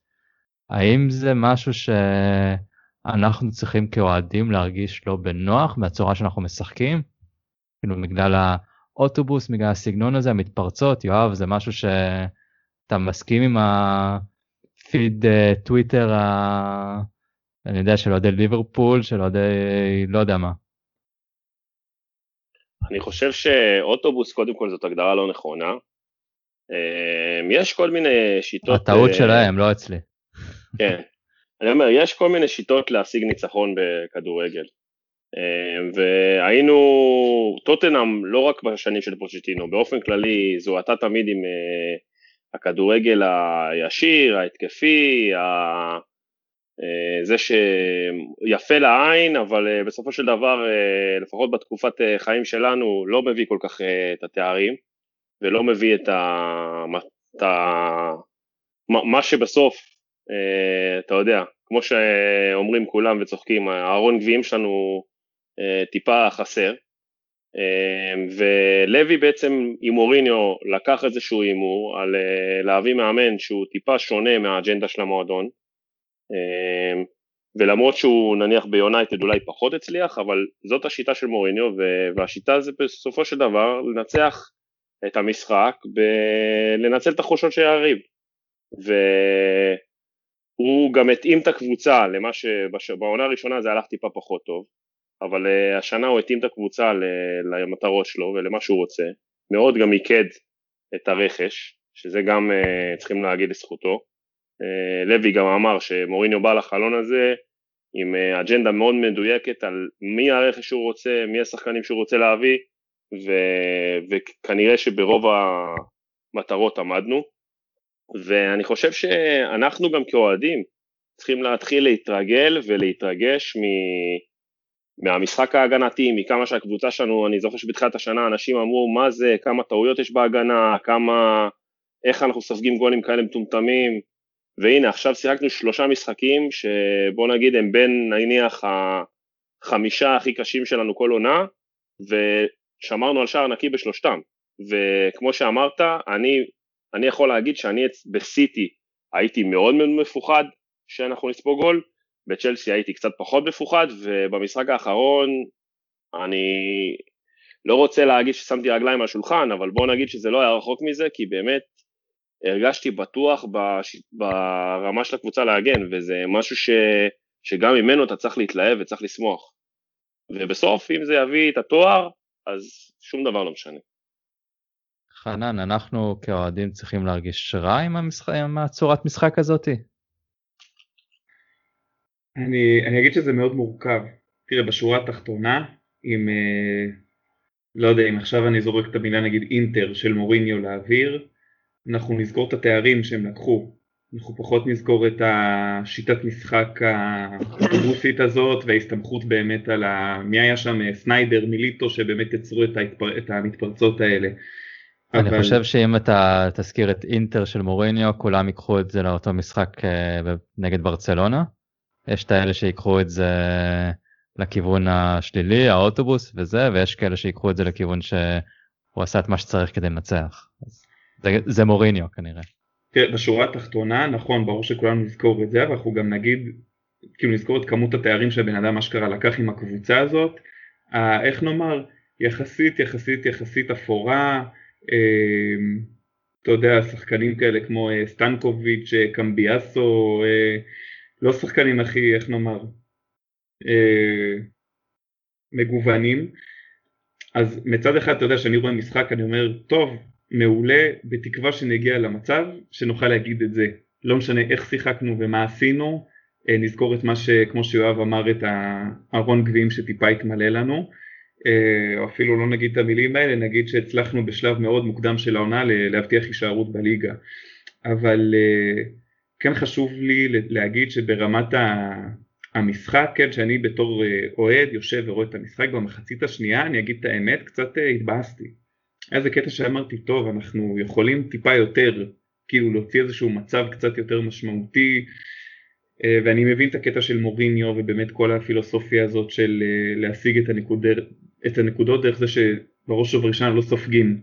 האם זה משהו שאנחנו צריכים כאוהדים להרגיש לא בנוח מהצורה שאנחנו משחקים? כאילו בגלל האוטובוס, בגלל הסגנון הזה, המתפרצות, יואב, זה משהו שאתה מסכים עם הפיד אה, טוויטר. אני יודע, של אוהדי ליברפול, של אוהדי לא יודע מה. אני חושב שאוטובוס קודם כל זאת הגדרה לא נכונה. אמ, יש כל מיני שיטות... הטעות uh, שלהם, לא אצלי. כן. אני אומר, יש כל מיני שיטות להשיג ניצחון בכדורגל. אמ, והיינו, טוטנאם לא רק בשנים של פוצ'טינו, באופן כללי זוהתה תמיד עם uh, הכדורגל הישיר, ההתקפי, ה... אה, זה שיפה לעין, אבל אה, בסופו של דבר, אה, לפחות בתקופת חיים שלנו, לא מביא כל כך את התארים, ולא מביא את, ה... את ה... מה שבסוף, אתה יודע, כמו שאומרים כולם וצוחקים, הארון גביעים שלנו טיפה חסר. ולוי בעצם עם אוריניו לקח איזשהו הימור על להביא מאמן שהוא טיפה שונה מהאג'נדה של המועדון, ולמרות שהוא נניח ביונייטד אולי פחות הצליח, אבל זאת השיטה של מוריניו, והשיטה זה בסופו של דבר לנצח את המשחק, לנצל את החולשות של היריב. והוא גם התאים את הקבוצה למה שבעונה הראשונה זה הלך טיפה פחות טוב, אבל uh, השנה הוא התאים את הקבוצה למטרות שלו ולמה שהוא רוצה, מאוד גם מיקד את הרכש, שזה גם uh, צריכים להגיד לזכותו. אה, לוי גם אמר שמוריניו בא לחלון הזה עם אה, אג'נדה מאוד מדויקת על מי הרכש שהוא רוצה, מי השחקנים שהוא רוצה להביא ו, וכנראה שברוב המטרות עמדנו. ואני חושב שאנחנו גם כאוהדים צריכים להתחיל להתרגל ולהתרגש מ... מהמשחק ההגנתי, מכמה שהקבוצה שלנו, אני זוכר שבתחילת השנה אנשים אמרו מה זה, כמה טעויות יש בהגנה, כמה, איך אנחנו סופגים גולים כאלה מטומטמים, והנה עכשיו שיחקנו שלושה משחקים שבוא נגיד הם בין נניח החמישה הכי קשים שלנו כל עונה ושמרנו על שער נקי בשלושתם. וכמו שאמרת אני, אני יכול להגיד שאני בסיטי הייתי מאוד מאוד מפוחד שאנחנו נספוג גול בצ'לסי הייתי קצת פחות מפוחד ובמשחק האחרון אני לא רוצה להגיד ששמתי רגליים על השולחן אבל בוא נגיד שזה לא היה רחוק מזה כי באמת הרגשתי בטוח בש... ברמה של הקבוצה להגן, וזה משהו ש... שגם ממנו אתה צריך להתלהב וצריך לשמוח. ובסוף, אם זה יביא את התואר, אז שום דבר לא משנה. חנן, אנחנו כאוהדים צריכים להרגיש רע עם, המשח... עם הצורת משחק הזאתי? אני, אני אגיד שזה מאוד מורכב. תראה, בשורה התחתונה, אם, אה, לא יודע, אם עכשיו אני זורק את המילה נגיד אינטר של מוריניו לאוויר, אנחנו נזכור את התארים שהם לקחו, אנחנו פחות נזכור את השיטת משחק האוטובוסית הזאת וההסתמכות באמת על ה... מי היה שם? סניידר, מיליטו, שבאמת יצרו את, ההתפר... את המתפרצות האלה. אני אבל... חושב שאם אתה תזכיר את אינטר של מוריניו, כולם ייקחו את זה לאותו משחק אה, נגד ברצלונה. יש את האלה שיקחו את זה לכיוון השלילי, האוטובוס וזה, ויש כאלה שיקחו את זה לכיוון שהוא עשה את מה שצריך כדי לנצח. אז... זה, מוריניו כנראה. תראה, בשורה התחתונה, נכון, ברור שכולנו נזכור את זה, אבל אנחנו גם נגיד, כאילו נזכור את כמות התארים שהבן אדם אשכרה לקח עם הקבוצה הזאת, אה, איך נאמר, יחסית, יחסית, יחסית אפורה, אה, אתה יודע, שחקנים כאלה כמו אה, סטנקוביץ', אה, קמביאסו, אה, לא שחקנים הכי, איך נאמר, אה, מגוונים. אז מצד אחד, אתה יודע, שאני רואה משחק, אני אומר, טוב, מעולה, בתקווה שנגיע למצב שנוכל להגיד את זה. לא משנה איך שיחקנו ומה עשינו, אה, נזכור את מה שכמו שיואב אמר, את הארון גביעים שטיפה התמלא לנו, אה, אפילו לא נגיד את המילים האלה, נגיד שהצלחנו בשלב מאוד מוקדם של העונה להבטיח הישארות בליגה. אבל אה, כן חשוב לי להגיד שברמת המשחק, כן, שאני בתור אוהד יושב ורואה את המשחק במחצית השנייה, אני אגיד את האמת, קצת התבאסתי. היה איזה קטע שאמרתי, טוב, אנחנו יכולים טיפה יותר, כאילו להוציא איזשהו מצב קצת יותר משמעותי, אה, ואני מבין את הקטע של מוריניו ובאמת כל הפילוסופיה הזאת של אה, להשיג את, הנקוד, את הנקודות דרך זה שבראש ובראשונה לא סופגים.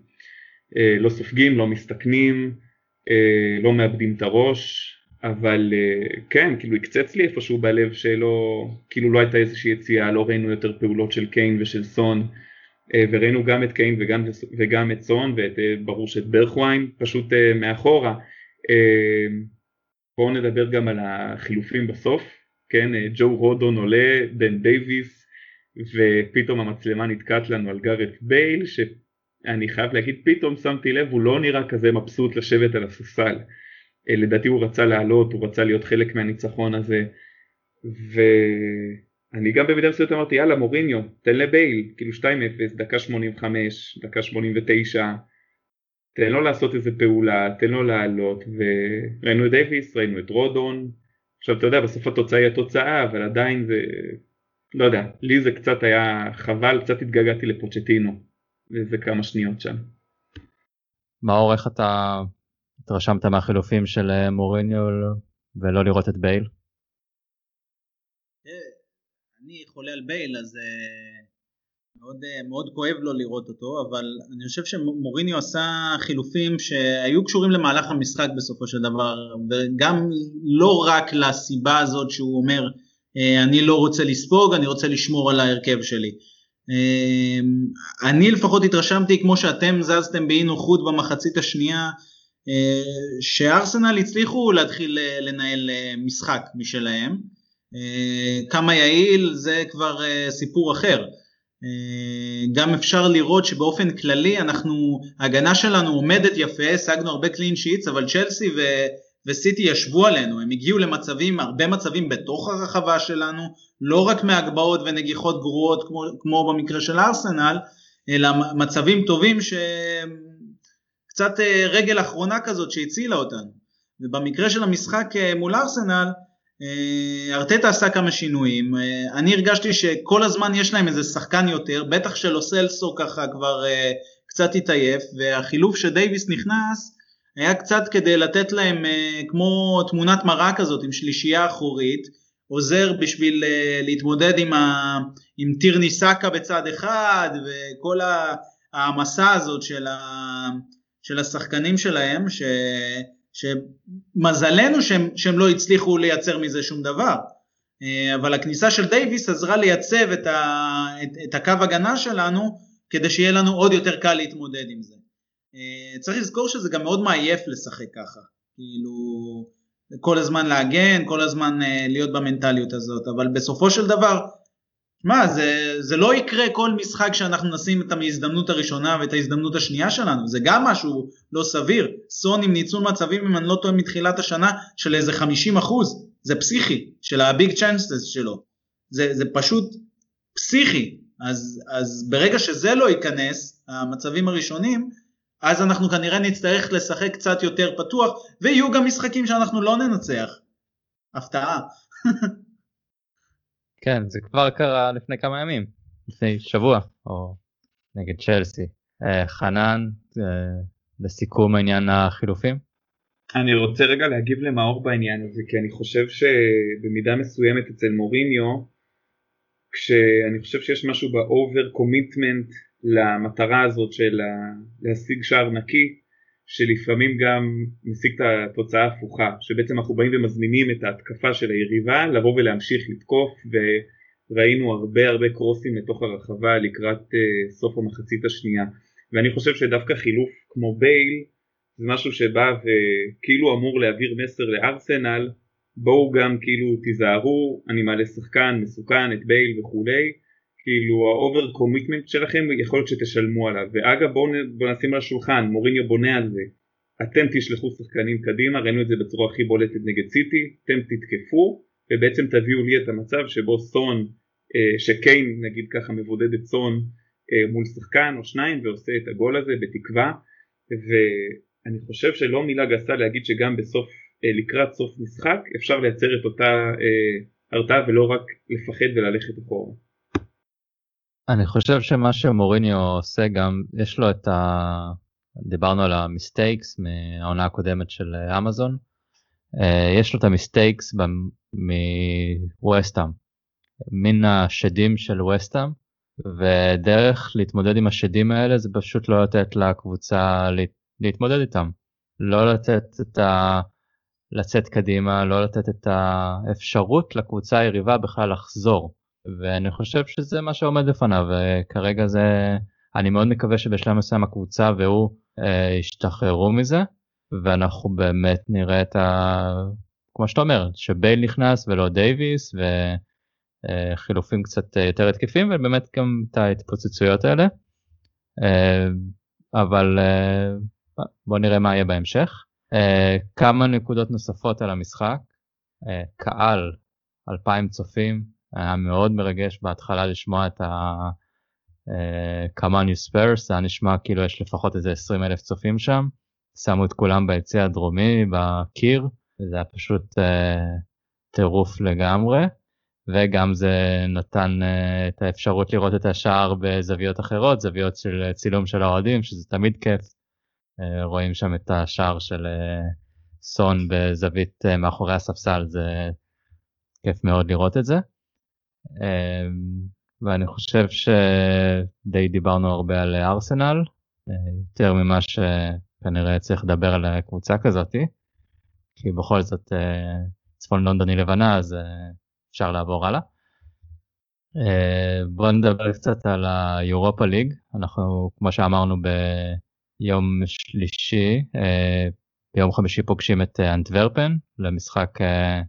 אה, לא סופגים, לא מסתכנים, לא מאבדים את הראש, אבל כן, כאילו הקצץ לי איפשהו בלב שלא, כאילו לא הייתה איזושהי יציאה, לא ראינו יותר פעולות של קיין ושל סון, וראינו גם את קיין וגם, וגם את סון, וברור שאת ברכווין, פשוט מאחורה. בואו נדבר גם על החילופים בסוף, כן, ג'ו רודון עולה, בן דייוויס, ופתאום המצלמה נתקעת לנו על גארט בייל, שאני חייב להגיד, פתאום שמתי לב, הוא לא נראה כזה מבסוט לשבת על הספסל. אה, לדעתי הוא רצה לעלות, הוא רצה להיות חלק מהניצחון הזה, ואני גם במידה מסוימת אמרתי, יאללה מוריניו, תן לבייל, כאילו 2-0, דקה 85, דקה 89, תן לו לעשות איזה פעולה, תן לו לעלות, וראינו את דייוויס, ראינו את רודון, עכשיו אתה יודע, בסוף התוצאה היא התוצאה, אבל עדיין זה לא יודע, לי זה קצת היה חבל, קצת התגעגעתי לפוצ'טינו, איזה כמה שניות שם. מאור, איך אתה התרשמת מהחילופים של אה, מוריניו ולא לראות את בייל? אני חולה על בייל אז אה, מאוד, מאוד כואב לו לראות אותו אבל אני חושב שמוריניו עשה חילופים שהיו קשורים למהלך המשחק בסופו של דבר וגם לא רק לסיבה הזאת שהוא אומר אה, אני לא רוצה לספוג, אני רוצה לשמור על ההרכב שלי. אני לפחות התרשמתי כמו שאתם זזתם באי נוחות במחצית השנייה, שארסנל הצליחו להתחיל לנהל משחק משלהם. כמה יעיל זה כבר סיפור אחר. גם אפשר לראות שבאופן כללי אנחנו, ההגנה שלנו עומדת יפה, השגנו הרבה קלין שיטס, אבל צ'לסי ו... וסיטי ישבו עלינו, הם הגיעו למצבים, הרבה מצבים בתוך הרחבה שלנו, לא רק מהגבהות ונגיחות גרועות כמו, כמו במקרה של ארסנל, אלא מצבים טובים שקצת אה, רגל אחרונה כזאת שהצילה אותנו. ובמקרה של המשחק אה, מול ארסנל, אה, ארטטה עשה כמה שינויים, אני הרגשתי שכל הזמן יש להם איזה שחקן יותר, בטח שלו סלסו ככה כבר קצת התעייף, והחילוף שדייוויס נכנס, היה קצת כדי לתת להם אה, כמו תמונת מראה כזאת עם שלישייה אחורית, עוזר בשביל אה, להתמודד עם, ה, עם טירני סאקה בצד אחד וכל המסע הזאת של, ה, של השחקנים שלהם, ש, שמזלנו שהם, שהם לא הצליחו לייצר מזה שום דבר. אה, אבל הכניסה של דייוויס עזרה לייצב את, ה, את, את הקו הגנה שלנו כדי שיהיה לנו עוד יותר קל להתמודד עם זה. אה, צריך לזכור שזה גם מאוד מעייף לשחק ככה, כאילו כל הזמן להגן, כל הזמן אה, להיות במנטליות הזאת, אבל בסופו של דבר, מה זה, זה לא יקרה כל משחק שאנחנו נשים את ההזדמנות הראשונה ואת ההזדמנות השנייה שלנו, זה גם משהו לא סביר, סון עם ניצול מצבים אם אני לא טועה מתחילת השנה של איזה 50 אחוז, זה פסיכי, של הביג צ'אנסס שלו, זה, זה פשוט פסיכי, אז, אז ברגע שזה לא ייכנס, המצבים הראשונים, אז אנחנו כנראה נצטרך לשחק קצת יותר פתוח, ויהיו גם משחקים שאנחנו לא ננצח. הפתעה. כן, זה כבר קרה לפני כמה ימים, לפני שבוע, או נגד צ'לסי. אה, חנן, אה, לסיכום העניין החילופים? אני רוצה רגע להגיב למאור בעניין הזה, כי אני חושב שבמידה מסוימת אצל מוריניו, כשאני חושב שיש משהו ב overcommitment למטרה הזאת של להשיג שער נקי שלפעמים גם משיג את התוצאה ההפוכה שבעצם אנחנו באים ומזמינים את ההתקפה של היריבה לבוא ולהמשיך לתקוף וראינו הרבה הרבה קרוסים לתוך הרחבה לקראת uh, סוף המחצית השנייה. ואני חושב שדווקא חילוף כמו בייל זה משהו שבא וכאילו אמור להעביר מסר לארסנל בואו גם כאילו תיזהרו אני מעלה שחקן מסוכן את בייל וכולי כאילו ה overcommitment שלכם יכול להיות שתשלמו עליו. ואגב בואו בוא נשים על השולחן מוריניו בונה על זה. אתם תשלחו שחקנים קדימה ראינו את זה בצורה הכי בולטת נגד סיטי אתם תתקפו ובעצם תביאו לי את המצב שבו סון אה, שקיין נגיד ככה מבודד את סון אה, מול שחקן או שניים ועושה את הגול הזה בתקווה. ואני חושב שלא מילה גסה להגיד שגם בסוף אה, לקראת סוף משחק אפשר לייצר את אותה הרתעה ולא רק לפחד וללכת אחורה. אני חושב שמה שמוריניו עושה גם, יש לו את ה... דיברנו על המיסטייקס מהעונה הקודמת של אמזון. אה, יש לו את המיסטייקס מווסטאם. מן השדים של ווסטאם. ודרך להתמודד עם השדים האלה זה פשוט לא לתת לקבוצה להתמודד איתם. לא לתת את ה... לצאת קדימה, לא לתת את האפשרות לקבוצה היריבה בכלל לחזור. ואני חושב שזה מה שעומד לפניו, וכרגע זה, אני מאוד מקווה שבשלב מסוים הקבוצה והוא אה, ישתחררו מזה, ואנחנו באמת נראה את ה... כמו שאתה אומר, שבייל נכנס ולא דייוויס, וחילופים אה, קצת יותר התקפים, ובאמת גם את ההתפוצצויות האלה. אה, אבל אה, בוא נראה מה יהיה בהמשך. Uh, כמה נקודות נוספות על המשחק. Uh, קהל, 2,000 צופים, היה מאוד מרגש בהתחלה לשמוע את ה... כמה ניו ספיירס, זה היה נשמע כאילו יש לפחות איזה 20 אלף צופים שם. שמו את כולם ביציע הדרומי, בקיר, וזה היה פשוט uh, טירוף לגמרי. וגם זה נתן uh, את האפשרות לראות את השער בזוויות אחרות, זוויות של צילום של האוהדים, שזה תמיד כיף אה, רואים שם את השער של אה, סון בזווית אה, מאחורי הספסל, זה כיף מאוד לראות את זה. ואני חושב שדי דיברנו הרבה על ארסנל, יותר ממה שכנראה צריך לדבר על קבוצה כזאתי, כי בכל זאת צפון לונדוני לבנה, אז אפשר לעבור הלאה. בואו נדבר קצת על היורופה ליג, אנחנו כמו שאמרנו יום שלישי, אה, ביום חמישי פוגשים את אה, אנטוורפן למשחק אה,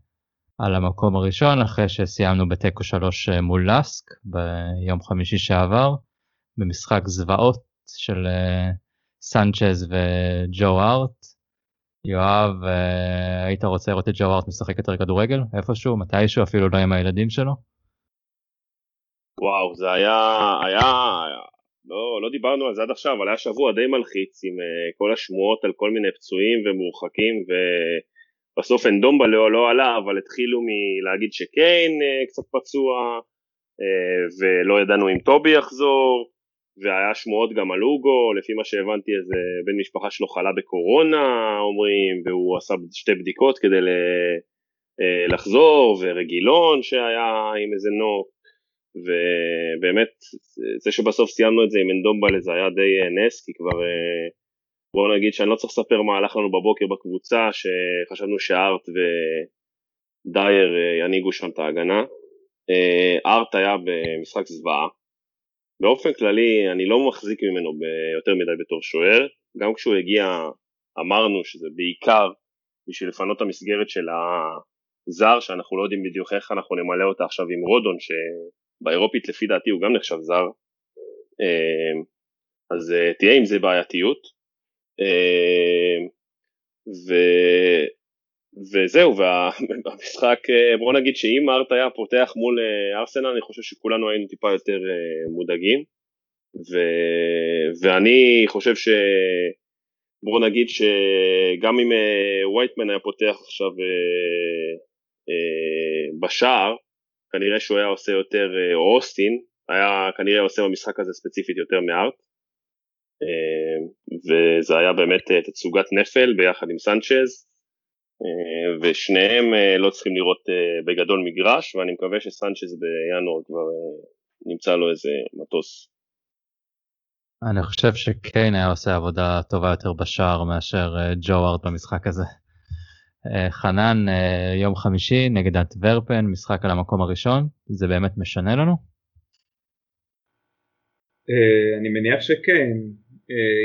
על המקום הראשון אחרי שסיימנו בתיקו 3 מול לסק ביום חמישי שעבר במשחק זוועות של סנצ'ז וג'ו ארט. יואב, היית רוצה לראות את ג'ו ארט משחק יותר כדורגל איפשהו מתישהו אפילו לא עם הילדים שלו? וואו זה היה היה לא, לא דיברנו על זה עד עכשיו, אבל היה שבוע די מלחיץ עם כל השמועות על כל מיני פצועים ומורחקים ובסוף אנדומבה לא, לא עלה, אבל התחילו מלהגיד שקיין uh, קצת פצוע uh, ולא ידענו אם טובי יחזור והיה שמועות גם על אוגו, לפי מה שהבנתי איזה בן משפחה שלו חלה בקורונה אומרים והוא עשה שתי בדיקות כדי לחזור ורגילון שהיה עם איזה נוק ובאמת זה שבסוף סיימנו את זה עם אנדומבלה זה היה די אה, נס כי כבר אה, בואו נגיד שאני לא צריך לספר מה הלך לנו בבוקר בקבוצה שחשבנו שארט ודייר אה, ינהיגו שם את ההגנה. ארט היה במשחק זוועה. באופן כללי אני לא מחזיק ממנו יותר מדי בתור שוער. גם כשהוא הגיע אמרנו שזה בעיקר בשביל לפנות את המסגרת של הזר שאנחנו לא יודעים בדיוק איך אנחנו נמלא אותה עכשיו עם רודון ש... באירופית לפי דעתי הוא גם נחשב זר, אמ, אז אה, תהיה עם זה בעייתיות. אמ, ו... וזהו, והמשחק, אה, בוא נגיד שאם ארט היה פותח מול אה, ארסנל, אני חושב שכולנו היינו טיפה יותר מודאגים. ו... ואני חושב ש... בוא נגיד שגם אם וייטמן היה פותח עכשיו בשער, כנראה שהוא היה עושה יותר, אה, או אוסטין, היה כנראה עושה במשחק הזה ספציפית יותר מארט. אה, וזה היה באמת אה, תצוגת נפל ביחד עם סנצ'ז, ושניהם לא צריכים לראות בגדול מגרש, ואני מקווה שסנצ'ז בינואר כבר נמצא לו איזה מטוס. אני חושב שקיין היה עושה עבודה טובה יותר בשער מאשר ג'ו ארט במשחק הזה. אה, חנן אה, יום חמישי נגד אנטוורפן משחק על המקום הראשון זה באמת משנה לנו? אה, אני מניח שכן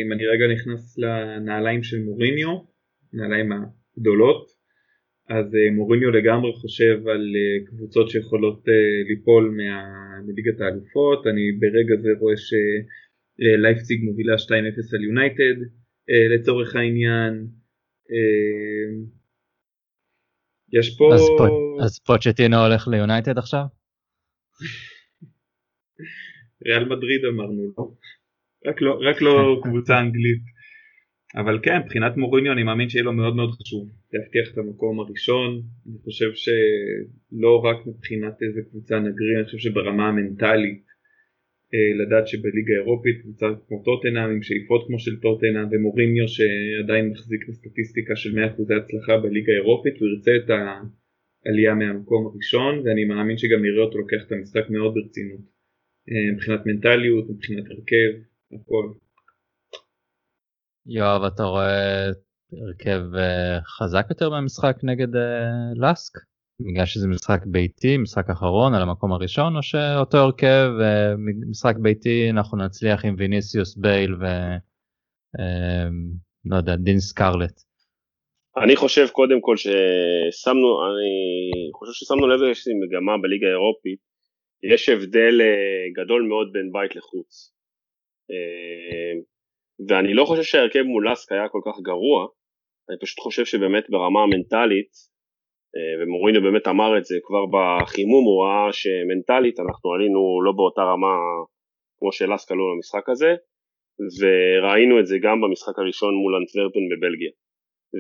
אם אני רגע נכנס לנעליים של מוריניו נעליים הגדולות אז מוריניו לגמרי חושב על קבוצות שיכולות ליפול מליגת האלופות אני ברגע זה רואה שלייפציג מובילה 2-0 על יונייטד לצורך העניין יש פה... אז פוצ'טינו הולך ליונייטד עכשיו? ריאל מדריד אמרנו, לא? רק לא, רק לא קבוצה אנגלית. אבל כן, מבחינת מוריניו אני מאמין שיהיה לו מאוד מאוד חשוב להבטיח את המקום הראשון. אני חושב שלא רק מבחינת איזה קבוצה נגריר, אני חושב שברמה המנטלית אה, לדעת שבליגה האירופית קבוצה כמו טוטנאם עם שאיפות כמו של טוטנאם ומוריניו שעדיין מחזיק בסטטיסטיקה של 100% הצלחה בליגה האירופית הוא ירצה את העלייה מהמקום הראשון ואני מאמין שגם נראה אותו לוקח את המשחק מאוד ברצינות אה, מבחינת מנטליות, מבחינת הרכב. יואב, אתה רואה הרכב אה, חזק יותר מהמשחק נגד לאסק? בגלל שזה משחק ביתי, משחק אחרון על המקום הראשון, או שאותו הרכב, משחק ביתי, אנחנו נצליח עם ויניסיוס בייל ו... לא יודע, דין סקרלט. אני חושב קודם כל ששמנו, אני חושב ששמנו לב לאיזושהי מגמה בליגה האירופית, יש הבדל אה, גדול מאוד בין בית לחוץ. אה, ואני לא חושב שההרכב מול אסק היה כל כך גרוע, אני פשוט חושב שבאמת ברמה המנטלית, אה, ומוריניו באמת אמר את זה כבר בחימום, הוא ראה שמנטלית אנחנו עלינו לא באותה רמה כמו שלאסק עלו למשחק הזה, וראינו את זה גם במשחק הראשון מול אנטוורפן בבלגיה.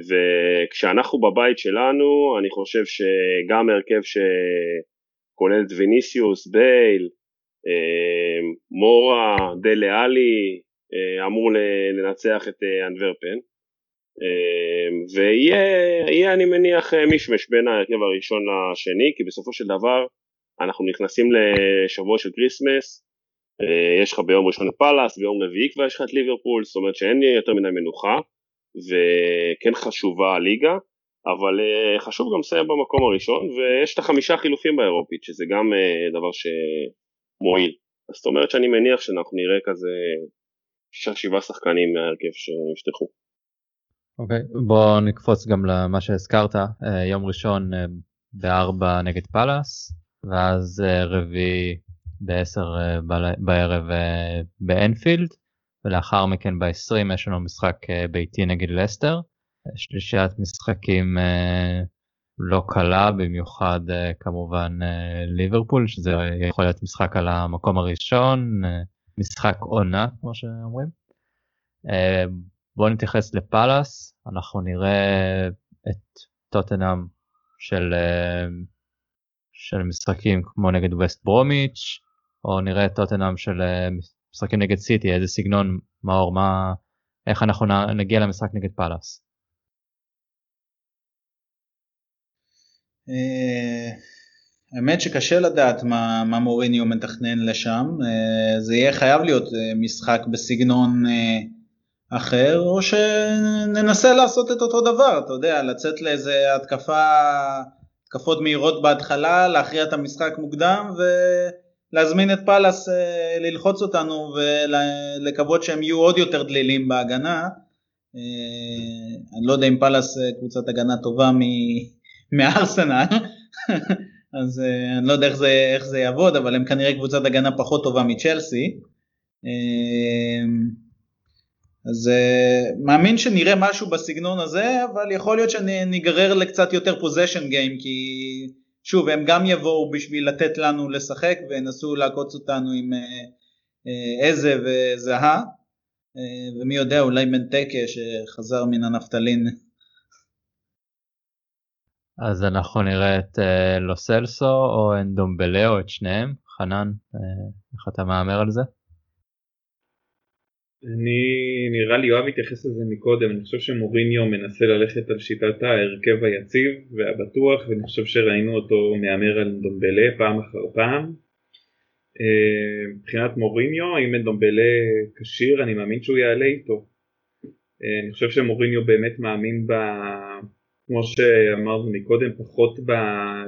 וכשאנחנו בבית שלנו, אני חושב שגם הרכב שכולל את ויניסיוס, בייל, מורה, דלה אלי, אה, אמור לנצח את אה, אנטוורפן. ויהיה אני מניח מישמש בין ההרכב הראשון לשני כי בסופו של דבר אנחנו נכנסים לשבוע של כריסמס יש לך ביום ראשון את פאלאס ביום רביעי כבר יש לך את ליברפול זאת אומרת שאין יותר מדי מנוחה וכן חשובה הליגה, אבל אה, חשוב גם לסיים במקום הראשון, ויש את החמישה חילופים באירופית, שזה גם אה, דבר שמועיל. אז זאת אומרת שאני מניח שאנחנו נראה כזה שישה שבעה שחקנים מההרכב שיפתחו. אוקיי, okay, בוא נקפוץ גם למה שהזכרת, אה, יום ראשון בארבע נגד פאלאס, ואז רביעי בעשר בערב באנפילד. ולאחר מכן ב-20 יש לנו משחק אה, ביתי נגד לסטר. שלישיית משחקים אה, לא קלה, במיוחד אה, כמובן ליברפול, שזה יכול להיות משחק על המקום הראשון, משחק עונה כמו שאומרים. בואו נתייחס לפאלאס, אנחנו נראה את טוטנאם של, של משחקים כמו נגד ווסט ברומיץ', או נראה את טוטנאם של משחקים נגד סיטי, איזה סגנון, מאור, מה, איך אנחנו נגיע למשחק נגד פאלאס? האמת שקשה לדעת מה, מה מוריניו מתכנן לשם, אה, זה יהיה חייב להיות אה, משחק בסגנון אחר, או שננסה לעשות את אותו דבר, אתה יודע, לצאת לאיזה התקפה, התקפות מהירות בהתחלה, להכריע את המשחק מוקדם ו... להזמין את פאלאס אה, ללחוץ אותנו ולקוות שהם יהיו עוד יותר דלילים בהגנה. אה, אני לא יודע אם פאלאס אה, קבוצת הגנה טובה מארסנל, אז אני לא יודע איך זה, איך זה יעבוד, אבל הם כנראה קבוצת הגנה פחות טובה מצ'לסי. אז מאמין שנראה משהו בסגנון הזה, אבל יכול להיות שניגרר לקצת יותר פוזיישן גיים, כי שוב, הם גם יבואו בשביל לתת לנו לשחק וינסו לעקוץ אותנו עם איזה אה, וזהה, אה, ומי יודע, אולי מנטקה שחזר מן הנפטלין. אז אנחנו נראה את אה, לוסלסו או אנדומבלה או את שניהם. חנן, איך אתה מהמר על זה? אני, נראה לי יואב התייחס לזה מקודם, אני חושב שמוריניו מנסה ללכת על שיטת ההרכב היציב והבטוח ואני חושב שראינו אותו מהמר על דומבלה פעם אחר פעם. אה, מבחינת מוריניו, אם דומבלה כשיר אני מאמין שהוא יעלה איתו. אה, אני חושב שמוריניו באמת מאמין ב... כמו שאמרנו מקודם, פחות ב...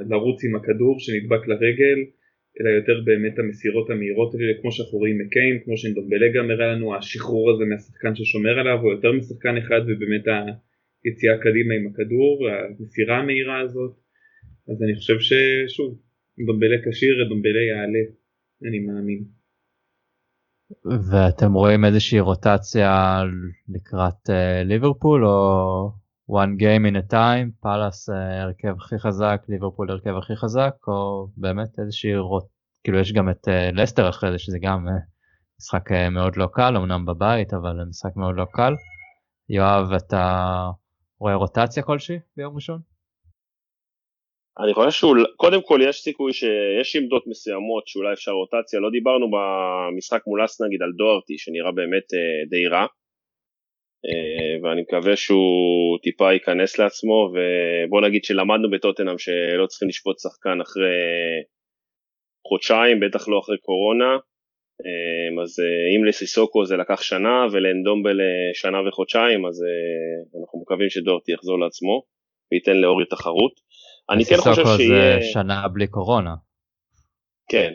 לרוץ עם הכדור שנדבק לרגל אלא יותר באמת המסירות המהירות האלה, כמו שאנחנו רואים מקיין, כמו שנדומבלה גם הראה לנו, השחרור הזה מהשחקן ששומר עליו, או יותר משחקן אחד, ובאמת היציאה קדימה עם הכדור, המסירה המהירה הזאת. אז אני חושב ששוב, דומבלה כשיר, דומבלה יעלה, אני מאמין. ואתם רואים איזושהי רוטציה לקראת uh, ליברפול או one game in a time, פאלאס אה, הרכב הכי חזק, ליברפול הרכב הכי חזק, או באמת איזושהי רוט... כאילו יש גם את לסטר אחרי זה, שזה גם uh, משחק מאוד לא קל, אמנם בבית, אבל משחק מאוד לא קל. יואב, אתה רואה רוטציה כלשהי ביום ראשון? אני חושב שקודם כל יש סיכוי שיש עמדות מסוימות שאולי אפשר רוטציה, לא דיברנו במשחק מול אס נגיד על דוארטי שנראה באמת די רע, אה, ואני מקווה שהוא טיפה ייכנס לעצמו ובוא נגיד שלמדנו בטוטנאם שלא צריכים לשפוט שחקן אחרי חודשיים בטח לא אחרי קורונה אמ, אז אה, אם לסיסוקו זה לקח שנה ולאנדומבל שנה וחודשיים, אז אה, אנחנו מקווים שדורטי יחזור לעצמו וייתן לאורי תחרות. אני כן חושב שיהיה... לסיסוקו זה שנה בלי קורונה. כן,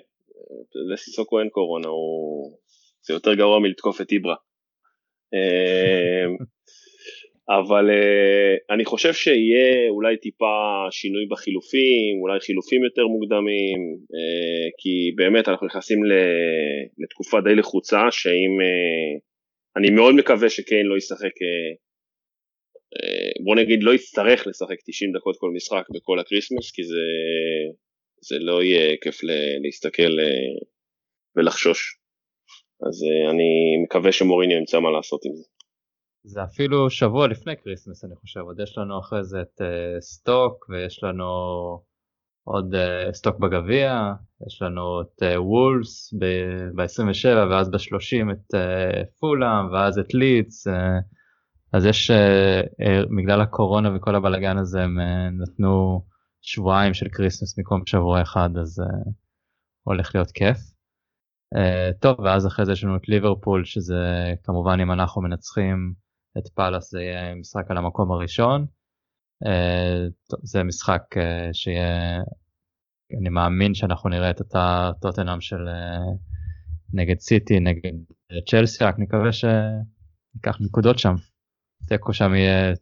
לסיסוקו אין קורונה, הוא... זה יותר גרוע מלתקוף את איברה. אמ, אבל uh, אני חושב שיהיה אולי טיפה שינוי בחילופים, אולי חילופים יותר מוקדמים, uh, כי באמת אנחנו נכנסים לתקופה די לחוצה, שאם, אה, אני מאוד מקווה שקיין לא ישחק, בוא נגיד לא יצטרך לשחק 90 דקות כל משחק בכל הקריסמס, כי זה, זה לא יהיה כיף להסתכל ולחשוש. אז אה, אני מקווה שמוריניו ימצא מה לעשות עם זה. זה אפילו שבוע לפני כריסמס אני חושב, עוד יש לנו אחרי זה את אה, סטוק ויש לנו עוד אה, סטוק בגביע, יש לנו את וולבס ב-27 ואז ב-30 את פולאם ואז את אה, אז יש, בגלל הקורונה וכל הבלאגן הזה הם נתנו שבועיים של כריסמס במקום שבוע אחד אז הולך להיות כיף. אה, טוב ואז אחרי זה יש לנו את ליברפול שזה כמובן אם אנחנו מנצחים את פאלאס זה יהיה משחק על המקום הראשון. אה, זה משחק אה, שיהיה, אני מאמין שאנחנו נראה את אותה טוטנאם של אה, נגד סיטי, נגד צ'לסי, רק נקווה שניקח נקודות שם. תיקו שם יהיה,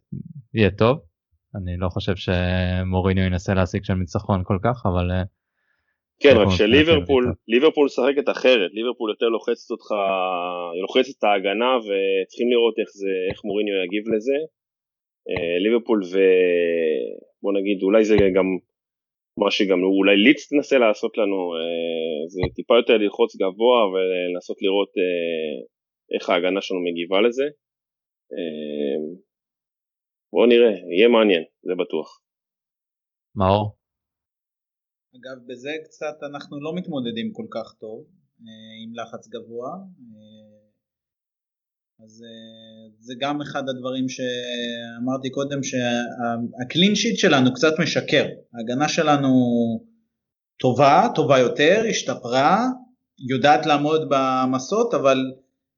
יהיה טוב. אני לא חושב שמוריניו ינסה להשיג שם ניצחון כל כך, אבל כן, רק שליברפול, ליברפול משחקת אחרת, ליברפול יותר לוחצת אותך, היא לוחצת את ההגנה וצריכים לראות איך זה, איך מוריניו יגיב לזה. אה, ליברפול ו... בוא נגיד, אולי זה גם מה שגם אולי ליץ תנסה לעשות לנו, אה, זה טיפה יותר ללחוץ גבוה ולנסות לראות אה, איך ההגנה שלנו מגיבה לזה. בואו נראה, יהיה מעניין, זה בטוח. מאור? אגב, בזה קצת אנחנו לא מתמודדים כל כך טוב אה, עם לחץ גבוה, אה, אז אה, זה גם אחד הדברים שאמרתי קודם שהקלין שיט שלנו קצת משקר, ההגנה שלנו טובה, טובה יותר, השתפרה, יודעת לעמוד במסות אבל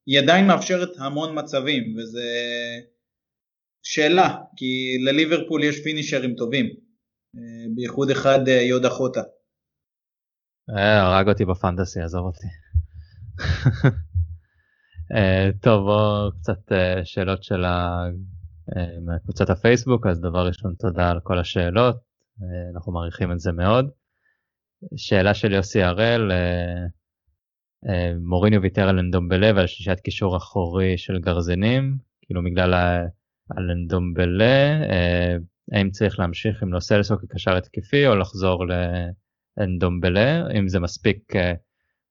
היא עדיין מאפשרת המון מצבים וזה שאלה כי לליברפול יש פינישרים טובים בייחוד אחד אה, יודה חוטה. אה, הרג אותי בפנטסי, עזוב אותי. אה, טוב, בואו קצת שאלות של קבוצת הפייסבוק, אז דבר ראשון תודה על כל השאלות, אנחנו מעריכים את זה מאוד. שאלה של יוסי הראל, מוריניו ויתר על אנדומבלה ועל שלישת קישור אחורי של גרזינים, כאילו בגלל האלנדומבלה, האם צריך להמשיך עם לוסלסו כקשר התקפי או לחזור לאנדומבלה, אם זה מספיק אה,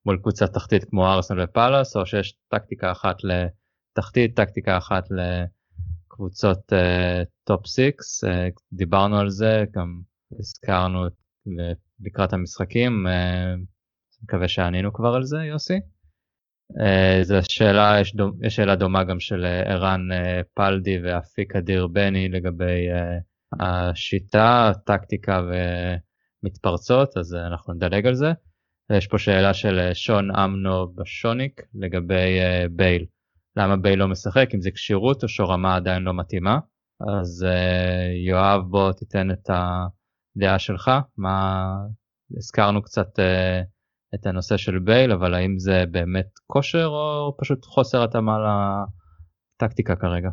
מול קבוצה תחתית כמו ארסנל ופאלאס, או שיש טקטיקה אחת לתחתית, טקטיקה אחת לקבוצות top אה, 6, אה, דיברנו על זה, גם הזכרנו לקראת המשחקים, אה, מקווה שענינו כבר על זה, יוסי. אה, זו שאלה, יש, דומ, יש שאלה דומה גם של ערן אה, פלדי ואפיק אדיר בני לגבי אה, השיטה, טקטיקה ומתפרצות, אז אנחנו נדלג על זה. יש פה שאלה של שון אמנו בשוניק לגבי uh, בייל. למה בייל לא משחק, אם זה כשירות או שרמה עדיין לא מתאימה. אז יואב בוא תיתן את הדעה שלך, מה הזכרנו קצת את הנושא של בייל, אבל האם זה באמת כושר או פשוט חוסר התאמה לטקטיקה כרגע?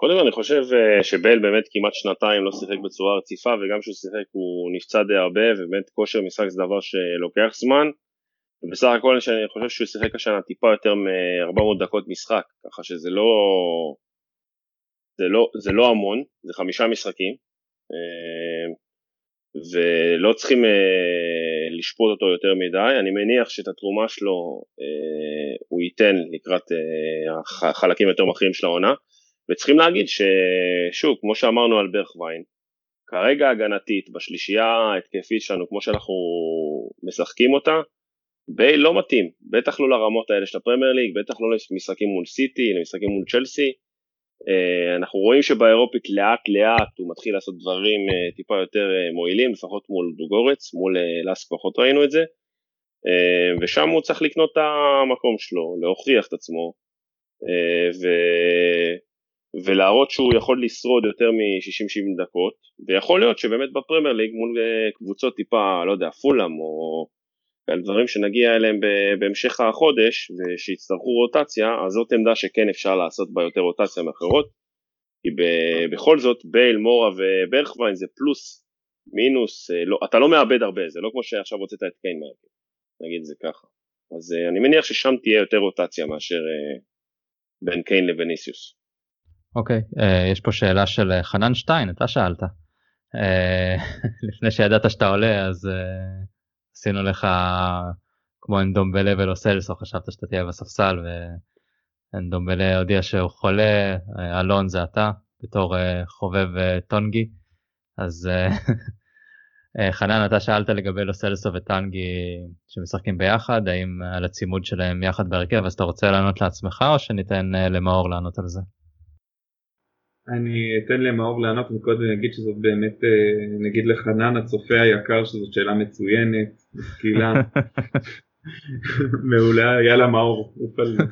קודם כל אני חושב אה, שבל באמת כמעט שנתיים לא שיחק בצורה רציפה וגם כשהוא שיחק הוא נפצע די הרבה ובאמת כושר משחק זה דבר שלוקח זמן. ובסך הכל אני חושב שהוא שיחק השנה טיפה יותר מ-400 דקות משחק ככה שזה לא זה לא, זה לא המון, זה חמישה משחקים אה, ולא צריכים אה, לשפוט אותו יותר מדי, אני מניח שאת התרומה שלו הוא ייתן לקראת החלקים יותר מכריעים של העונה וצריכים להגיד ששוב, כמו שאמרנו על ברכווין, כרגע הגנתית בשלישייה ההתקפית שלנו, כמו שאנחנו משחקים אותה, בייל לא מתאים, בטח לא לרמות האלה של הפרמייר ליג, בטח לא למשחקים מול סיטי, למשחקים מול צ'לסי. אה, אנחנו רואים שבאירופית לאט לאט הוא מתחיל לעשות דברים אה, טיפה יותר אה, מועילים, לפחות מול דוגורץ, מול לאסק פחות ראינו את זה. ושם הוא צריך לקנות את המקום שלו, להוכיח את עצמו, ו... ולהראות שהוא יכול לשרוד יותר מ-60-70 דקות, ויכול להיות שבאמת בפרמייר ליג מול קבוצות טיפה, לא יודע, פולאם או כאלה דברים שנגיע אליהם בהמשך החודש ושיצטרכו רוטציה, אז זאת עמדה שכן אפשר לעשות בה יותר רוטציה מאחרות, כי בכל זאת בייל, מורה וברכווין זה פלוס, מינוס, לא, אתה לא מאבד הרבה, זה לא כמו שעכשיו הוצאת את קיין מהרכב, נגיד זה ככה. אז אני מניח ששם תהיה יותר רוטציה מאשר בין קיין לבניסיוס. אוקיי, okay, uh, יש פה שאלה של חנן שטיין, אתה שאלת. Uh, לפני שידעת שאתה עולה אז עשינו לך כמו אנדומבלה ולא סלסו, חשבת שאתה תהיה בספסל ואנדומבלה הודיע שהוא חולה, אלון זה אתה בתור חובב טונגי. אז חנן אתה שאלת לגבי לוסלסו וטנגי שמשחקים ביחד, האם על הצימוד שלהם יחד בהרכב, אז אתה רוצה לענות לעצמך או שניתן למאור לענות על זה? אני אתן למאור לענות וקודם אגיד שזאת באמת, נגיד לחנן הצופה היקר שזאת שאלה מצוינת, משכילה, מעולה, יאללה מאור, עוף על זה.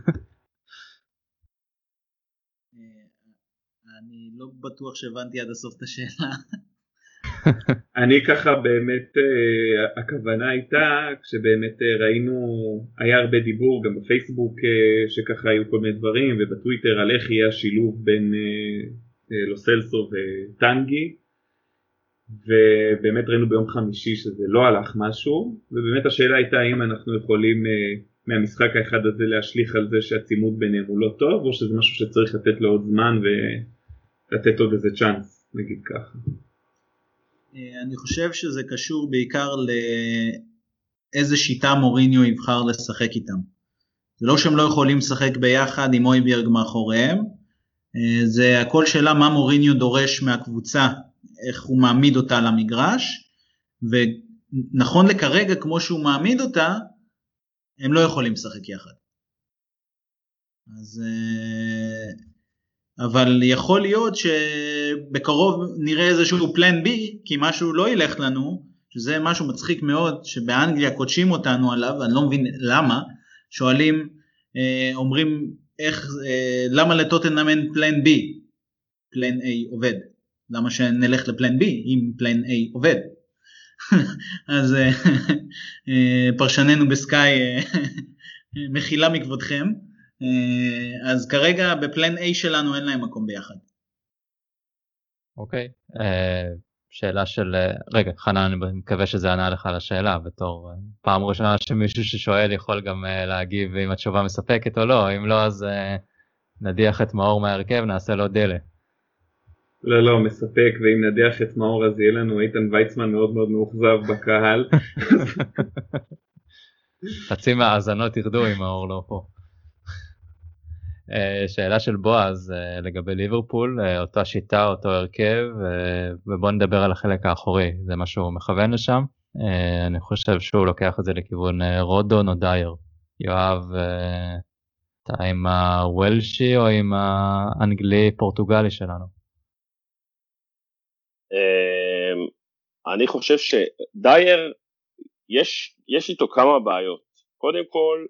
אני לא בטוח שהבנתי עד הסוף את השאלה. אני ככה באמת, הכוונה הייתה, כשבאמת ראינו, היה הרבה דיבור גם בפייסבוק שככה היו כל מיני דברים ובטוויטר על איך יהיה השילוב בין לוסלסו וטנגי ובאמת ראינו ביום חמישי שזה לא הלך משהו ובאמת השאלה הייתה האם אנחנו יכולים מהמשחק האחד הזה להשליך על זה שהצימוד ביניהם הוא לא טוב או שזה משהו שצריך לתת לו עוד זמן ולתת עוד איזה צ'אנס נגיד ככה. אני חושב שזה קשור בעיקר לאיזה שיטה מוריניו יבחר לשחק איתם. זה לא שהם לא יכולים לשחק ביחד עם אויביארג מאחוריהם, זה הכל שאלה מה מוריניו דורש מהקבוצה, איך הוא מעמיד אותה למגרש, ונכון לכרגע כמו שהוא מעמיד אותה, הם לא יכולים לשחק יחד. אז, אבל יכול להיות שבקרוב נראה איזשהו פלן בי, כי משהו לא ילך לנו, שזה משהו מצחיק מאוד, שבאנגליה קודשים אותנו עליו, אני לא מבין למה, שואלים, אומרים איך, למה לטוטנאם אין פלן בי, פלן A עובד, למה שנלך לפלן B אם פלן A עובד. אז פרשננו בסקאי מחילה מכבודכם, אז כרגע בפלן A שלנו אין להם מקום ביחד. אוקיי, okay. שאלה של, רגע חנן אני מקווה שזה ענה לך על השאלה בתור פעם ראשונה שמישהו ששואל יכול גם להגיב אם התשובה מספקת או לא, אם לא אז נדיח את מאור מהרכב נעשה לו דלה. לא לא מספק ואם נדיח את מאור אז יהיה לנו איתן ויצמן מאוד מאוד מאוכזב בקהל. חצי מהאזנות ירדו אם מאור לא פה. שאלה של בועז לגבי ליברפול, אותה שיטה, אותו הרכב, ובוא נדבר על החלק האחורי, זה מה שהוא מכוון לשם. אני חושב שהוא לוקח את זה לכיוון רודון או דייר. יואב, אתה עם הוולשי או עם האנגלי פורטוגלי שלנו? אני חושב שדייר, יש, יש איתו כמה בעיות. קודם כל,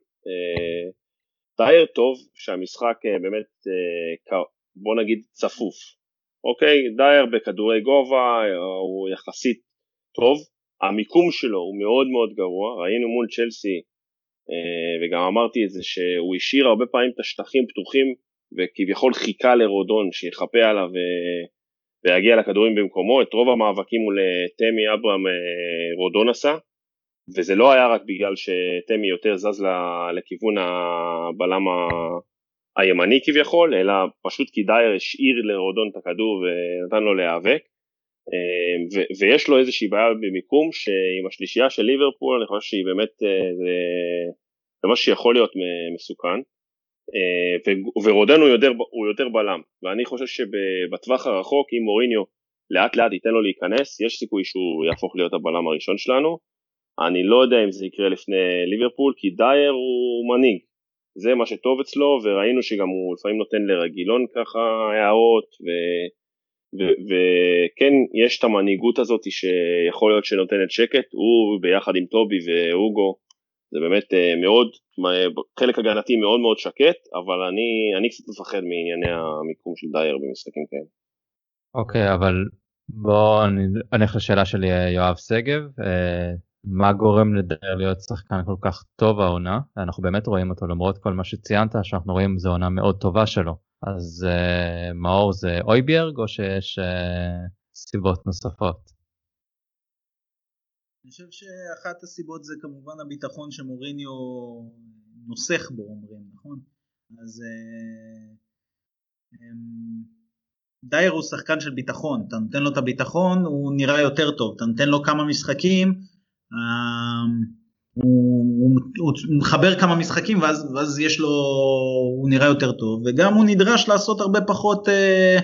דייר טוב שהמשחק באמת, בוא נגיד צפוף, אוקיי? דייר בכדורי גובה הוא יחסית טוב, המיקום שלו הוא מאוד מאוד גרוע, ראינו מול צ'לסי וגם אמרתי את זה שהוא השאיר הרבה פעמים את השטחים פתוחים וכביכול חיכה לרודון שיחפה עליו ויגיע לכדורים במקומו, את רוב המאבקים מול תמי אברהם רודון עשה וזה לא היה רק בגלל שתמי יותר זז לכיוון הבלם הימני כביכול, אלא פשוט כי דייר השאיר לרודון את הכדור ונתן לו להיאבק. ויש לו איזושהי בעיה במיקום שעם השלישייה של ליברפול אני חושב שהיא באמת, זה, זה משהו שיכול להיות מסוכן. ורודן הוא יותר, הוא יותר בלם, ואני חושב שבטווח הרחוק אם מוריניו לאט לאט ייתן לו להיכנס, יש סיכוי שהוא יהפוך להיות הבלם הראשון שלנו. אני לא יודע אם זה יקרה לפני ליברפול, כי דייר הוא מנהיג, זה מה שטוב אצלו, וראינו שגם הוא לפעמים נותן לרגילון ככה הערות, וכן יש את המנהיגות הזאת שיכול להיות שנותנת שקט, הוא ביחד עם טובי והוגו זה באמת אה, מאוד, חלק הגנתי מאוד מאוד שקט, אבל אני, אני קצת מפחד מענייני המיקום של דייר במשחקים כאלה. אוקיי, okay, אבל בוא נלך לשאלה של יואב שגב. מה גורם לדייר להיות שחקן כל כך טוב העונה? אנחנו באמת רואים אותו למרות כל מה שציינת, שאנחנו רואים זו עונה מאוד טובה שלו. אז מאור זה אויביארג או שיש סיבות נוספות? אני חושב שאחת הסיבות זה כמובן הביטחון שמוריניו נוסך בו אומרים נכון אז אה, אמ, דייר הוא שחקן של ביטחון אתה נותן לו את הביטחון הוא נראה יותר טוב אתה נותן לו כמה משחקים הוא, הוא, הוא מחבר כמה משחקים ואז, ואז יש לו הוא נראה יותר טוב וגם הוא נדרש לעשות הרבה פחות אה,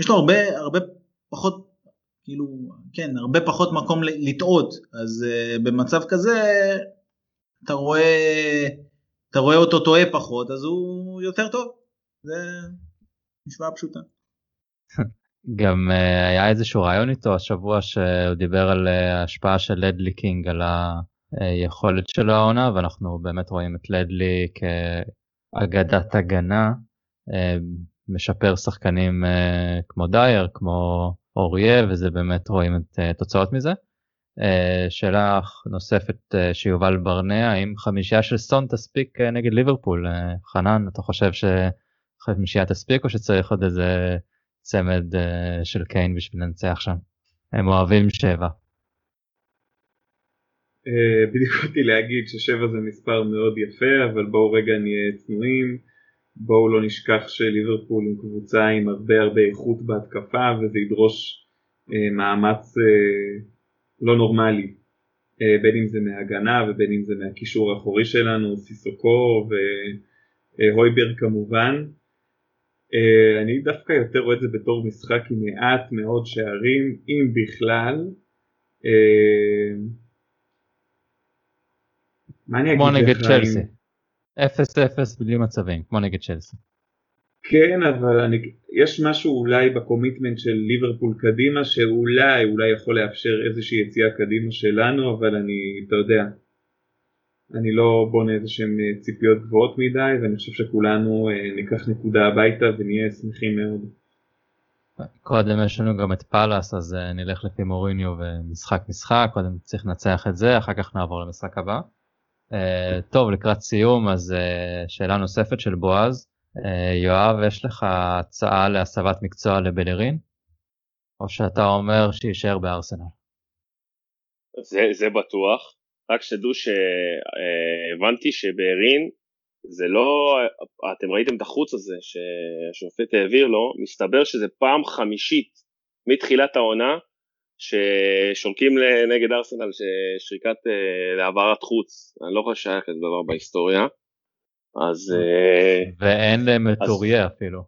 יש לו הרבה הרבה פחות כאילו, כן, הרבה פחות מקום לטעות, אז uh, במצב כזה אתה רואה, אתה רואה אותו טועה פחות, אז הוא יותר טוב, זה משוואה פשוטה. גם uh, היה איזשהו רעיון איתו השבוע שהוא דיבר על uh, ההשפעה של לדלי קינג על היכולת שלו העונה ואנחנו באמת רואים את לדלי כאגדת הגנה uh, משפר שחקנים כמו דייר כמו אוריה וזה באמת רואים את תוצאות מזה. שאלה נוספת שיובל ברנע האם חמישייה של סון תספיק נגד ליברפול חנן אתה חושב שחמישייה תספיק או שצריך עוד איזה צמד uh, של קיין בשביל לנצח שם הם אוהבים שבע. Uh, בדיוק אותי להגיד ששבע זה מספר מאוד יפה אבל בואו רגע נהיה צנועים בואו לא נשכח שליברפול עם קבוצה עם הרבה הרבה איכות בהתקפה וזה ידרוש אה, מאמץ אה, לא נורמלי אה, בין אם זה מהגנה ובין אם זה מהקישור האחורי שלנו, סיסוקו והויבר כמובן. אה, אני דווקא יותר רואה את זה בתור משחק עם מעט מאוד שערים, אם בכלל. אה, מה אני אגיד? כמו נגד צ'לסי. 0-0 בלי מצבים, כמו נגד צ'לסי. כן, אבל אני, יש משהו אולי בקומיטמנט של ליברפול קדימה, שאולי, אולי יכול לאפשר איזושהי יציאה קדימה שלנו, אבל אני, אתה יודע, אני לא בונה איזה שהן אה, ציפיות גבוהות מדי, ואני חושב שכולנו אה, ניקח נקודה הביתה ונהיה שמחים מאוד. קודם יש לנו גם את פאלאס, אז אה, נלך לפי מוריניו ומשחק משחק, קודם צריך לנצח את זה, אחר כך נעבור למשחק הבא. טוב, לקראת סיום, אז שאלה נוספת של בועז. יואב, יש לך הצעה להסבת מקצוע לבלרין? או שאתה אומר שיישאר בארסנל? זה, זה בטוח, רק שתדעו שהבנתי שבארין זה לא, אתם ראיתם את החוץ הזה שהשופט העביר לו, מסתבר שזה פעם חמישית מתחילת העונה ששולקים נגד ארסנל שריקת אה, להעברת חוץ, אני לא חושב שהיה כזה דבר בהיסטוריה. אז... אה, ואין להם את אוריה אפילו.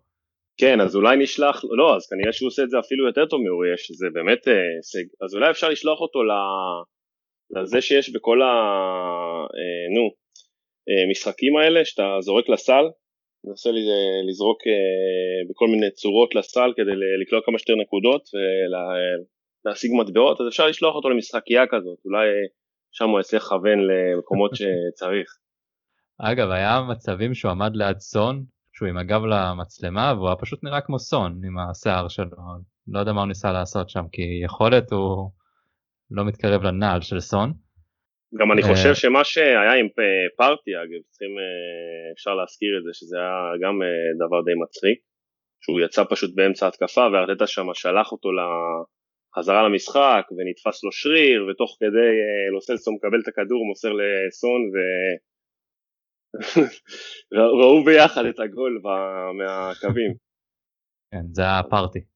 כן, אז אולי נשלח, לא, אז כנראה שהוא עושה את זה אפילו יותר טוב מאוריה, שזה באמת אה, הישג. אז אולי אפשר לשלוח אותו לזה שיש בכל ה... נו, משחקים האלה, שאתה זורק לסל, מנסה לזרוק בכל מיני צורות לסל כדי לקלוע כמה שיותר נקודות להשיג מטבעות, אז אפשר לשלוח אותו למשחקייה כזאת, אולי שם הוא יצליח לכוון למקומות שצריך. אגב, היה מצבים שהוא עמד ליד סון, שהוא עם הגב למצלמה, והוא היה פשוט נראה כמו סון עם השיער שלו. לא יודע מה הוא ניסה לעשות שם, כי יכולת הוא לא מתקרב לנעל של סון. גם אני חושב שמה שהיה עם פארטי, אגב, צריכים, אה, אפשר להזכיר את זה, שזה היה גם אה, דבר די מצחיק, שהוא יצא פשוט באמצע התקפה, וארטטה שם שלח אותו חזרה למשחק ונתפס לו שריר ותוך כדי אה, לוסלסו מקבל את הכדור מוסר לסון וראו ביחד את הגול מהקווים. כן זה היה פארטי.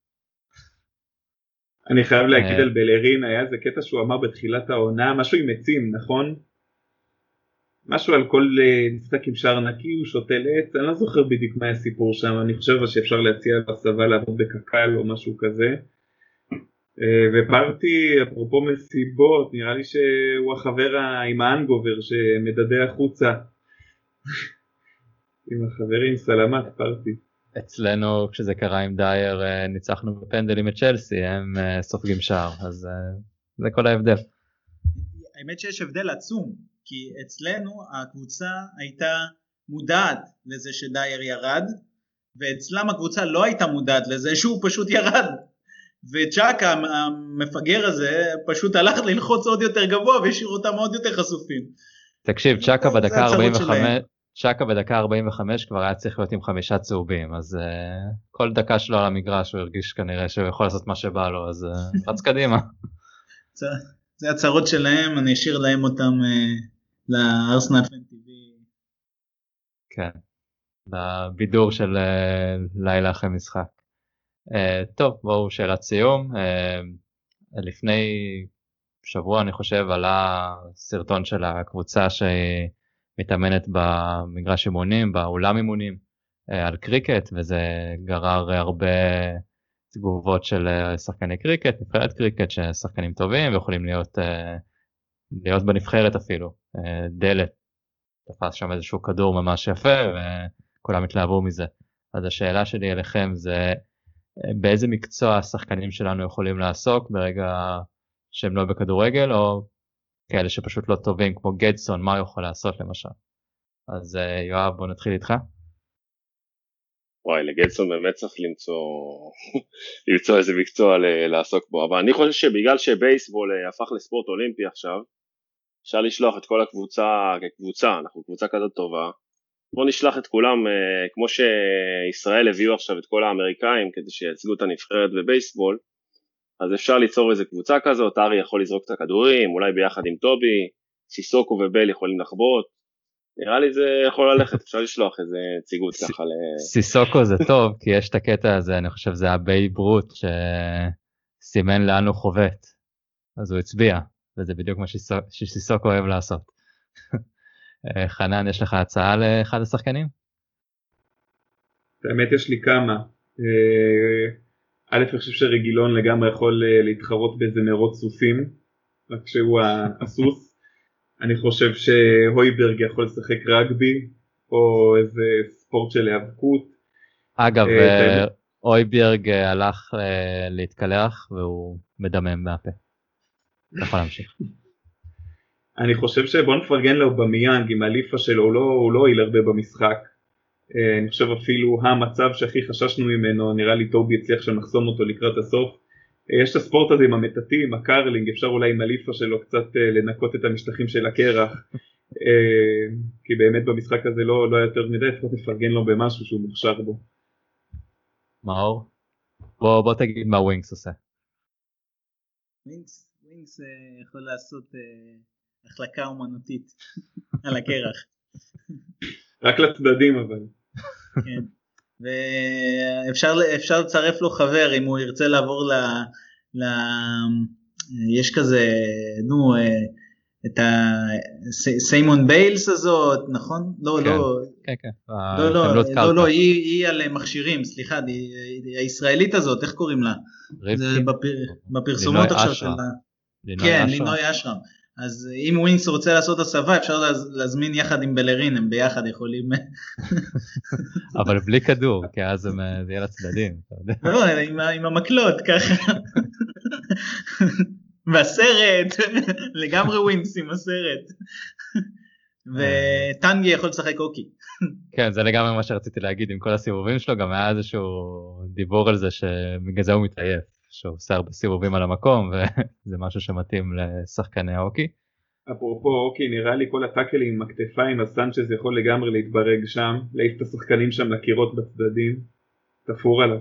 אני חייב להגיד אה. על בלרין היה איזה קטע שהוא אמר בתחילת העונה משהו עם עצים נכון? משהו על כל אה, משחק עם שער נקי הוא שותל עץ אני לא זוכר בדיוק מה הסיפור שם אני חושב שאפשר להציע הסבה לעבוד בקק"ל או משהו כזה אה, ופרטי אפרופו מסיבות נראה לי שהוא החבר עם האנגובר שמדדה החוצה עם החברים סלמת פרטי. אצלנו כשזה קרה עם דייר אה, ניצחנו בפנדלים את צ'לסי הם אה, סופגים שער אז זה כל ההבדל. האמת שיש הבדל עצום, כי אצלנו הקבוצה הייתה מודעת לזה שדייר ירד, ואצלם הקבוצה לא הייתה מודעת לזה שהוא פשוט ירד. וצ'אקה המפגר הזה פשוט הלך ללחוץ עוד יותר גבוה והשאיר אותם עוד יותר חשופים. תקשיב, צ'אקה בדקה 45, צ'אקה בדקה 45 כבר היה צריך להיות עם חמישה צהובים, אז uh, כל דקה שלו על המגרש הוא הרגיש כנראה שהוא יכול לעשות מה שבא לו, אז uh, רץ קדימה. זה הצהרות שלהם, אני אשאיר להם אותם uh, לארסנל פנטיבי. כן, לבידור של uh, לילה אחרי משחק. Uh, טוב, בואו שאלת סיום. Uh, לפני שבוע אני חושב עלה סרטון של הקבוצה שמתאמנת במגרש אימונים, באולם אימונים, uh, על קריקט, וזה גרר הרבה תגובות של שחקני קריקט, נבחרת קריקט, ששחקנים טובים ויכולים להיות, uh, להיות בנבחרת אפילו. דלת תפס שם איזשהו כדור ממש יפה וכולם התלהבו מזה. אז השאלה שלי אליכם זה באיזה מקצוע השחקנים שלנו יכולים לעסוק ברגע שהם לא בכדורגל, או כאלה שפשוט לא טובים, כמו גדסון, מה הוא יכול לעשות למשל. אז אה, יואב, בוא נתחיל איתך. וואי, לגדסון באמת צריך למצוא, למצוא איזה מקצוע לעסוק בו, אבל אני חושב שבגלל שבייסבול אה, הפך לספורט אולימפי עכשיו, אפשר לשלוח את כל הקבוצה כקבוצה, אנחנו קבוצה כזאת טובה, בוא נשלח את כולם, אה, כמו שישראל הביאו עכשיו את כל האמריקאים כדי שייצגו את הנבחרת בבייסבול, אז אפשר ליצור איזה קבוצה כזאת, הארי יכול לזרוק את הכדורים, אולי ביחד עם טובי, סיסוקו ובל יכולים לחבוט, נראה לי זה יכול ללכת, אפשר לשלוח איזה נציגות ככה ל... סיסוקו זה טוב, כי יש את הקטע הזה, אני חושב זה הבייב רות שסימן לאן הוא חובט, אז הוא הצביע, וזה בדיוק מה שסיסוקו אוהב לעשות. אה, חנן, יש לך הצעה לאחד השחקנים? באמת יש לי כמה. אה, א', אני חושב שרגילון לגמרי יכול אה, להתחרות באיזה מרוץ סוסים, רק שהוא הסוס. אני חושב שהויברג יכול לשחק רגבי, או איזה ספורט של היאבקות. אגב, הויברג הלך להתקלח והוא מדמם מהפה. אתה יכול להמשיך. אני חושב שבוא נפרגן לו במיאנג עם הליפה שלו, הוא לא, הוא לא הועיל הרבה במשחק. אה, אני חושב אפילו המצב שהכי חששנו ממנו, נראה לי טובי הצליח שם לחסום אותו לקראת הסוף. אה, יש את הספורט הזה עם המטאטים, הקרלינג, אפשר אולי עם הליפה שלו קצת אה, לנקות את המשטחים של הקרח. כי באמת במשחק הזה לא, לא היה יותר מדי, לפחות נפרגן לו במשהו שהוא מוכשר בו. מאור? בוא, בוא תגיד מה ווינקס עושה. ווינקס, ווינקס יכול לעשות החלקה אומנותית על הקרח. רק לצדדים אבל. כן. ואפשר לצרף לו חבר אם הוא ירצה לעבור ל... ל... יש כזה, נו, אה, את הסיימון ביילס הזאת, נכון? לא, כן, לא. כן, כן. לא, לא, לא, לא, היא, היא על מכשירים, סליחה, היא, הישראלית הזאת, איך קוראים לה? זה בפר, בפרסומות עכשיו של ה... כן, לינוי אשרם. אז אם ווינקס רוצה לעשות הסבה אפשר להזמין יחד עם בלרין, הם ביחד יכולים... אבל בלי כדור, כי אז הם, זה יהיה לצדדים. לא, עם, עם המקלות ככה. והסרט, לגמרי ווינקס עם הסרט. וטנגי יכול לשחק הוקי. כן, זה לגמרי מה שרציתי להגיד עם כל הסיבובים שלו, גם היה איזשהו דיבור על זה שבגלל זה הוא מתעייף. שהוא עושה הרבה סיבובים על המקום וזה משהו שמתאים לשחקני ההוקי. אפרופו אוקי נראה לי כל הטאקלים עם הכתפיים אז סנצ'ז יכול לגמרי להתברג שם, להעיף את השחקנים שם לקירות בצדדים, תפור עליו.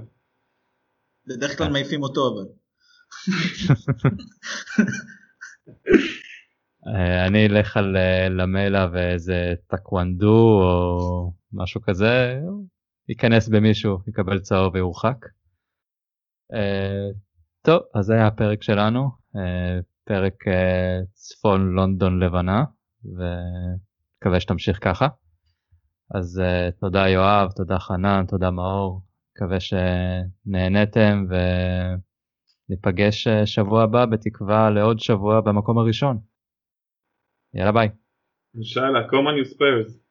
בדרך כלל מעיפים אותו אבל. אה, אני אלך על אה, למלה ואיזה טקוונדו או משהו כזה, ייכנס במישהו, יקבל צהוב ויורחק. אה, טוב, אז זה היה הפרק שלנו, אה, פרק אה, צפון לונדון לבנה, ומקווה שתמשיך ככה. אז תודה יואב, תודה חנן, תודה מאור, מקווה שנהנתם וניפגש שבוע הבא בתקווה לעוד שבוע במקום הראשון. יאללה ביי. אינשאללה, you spurs.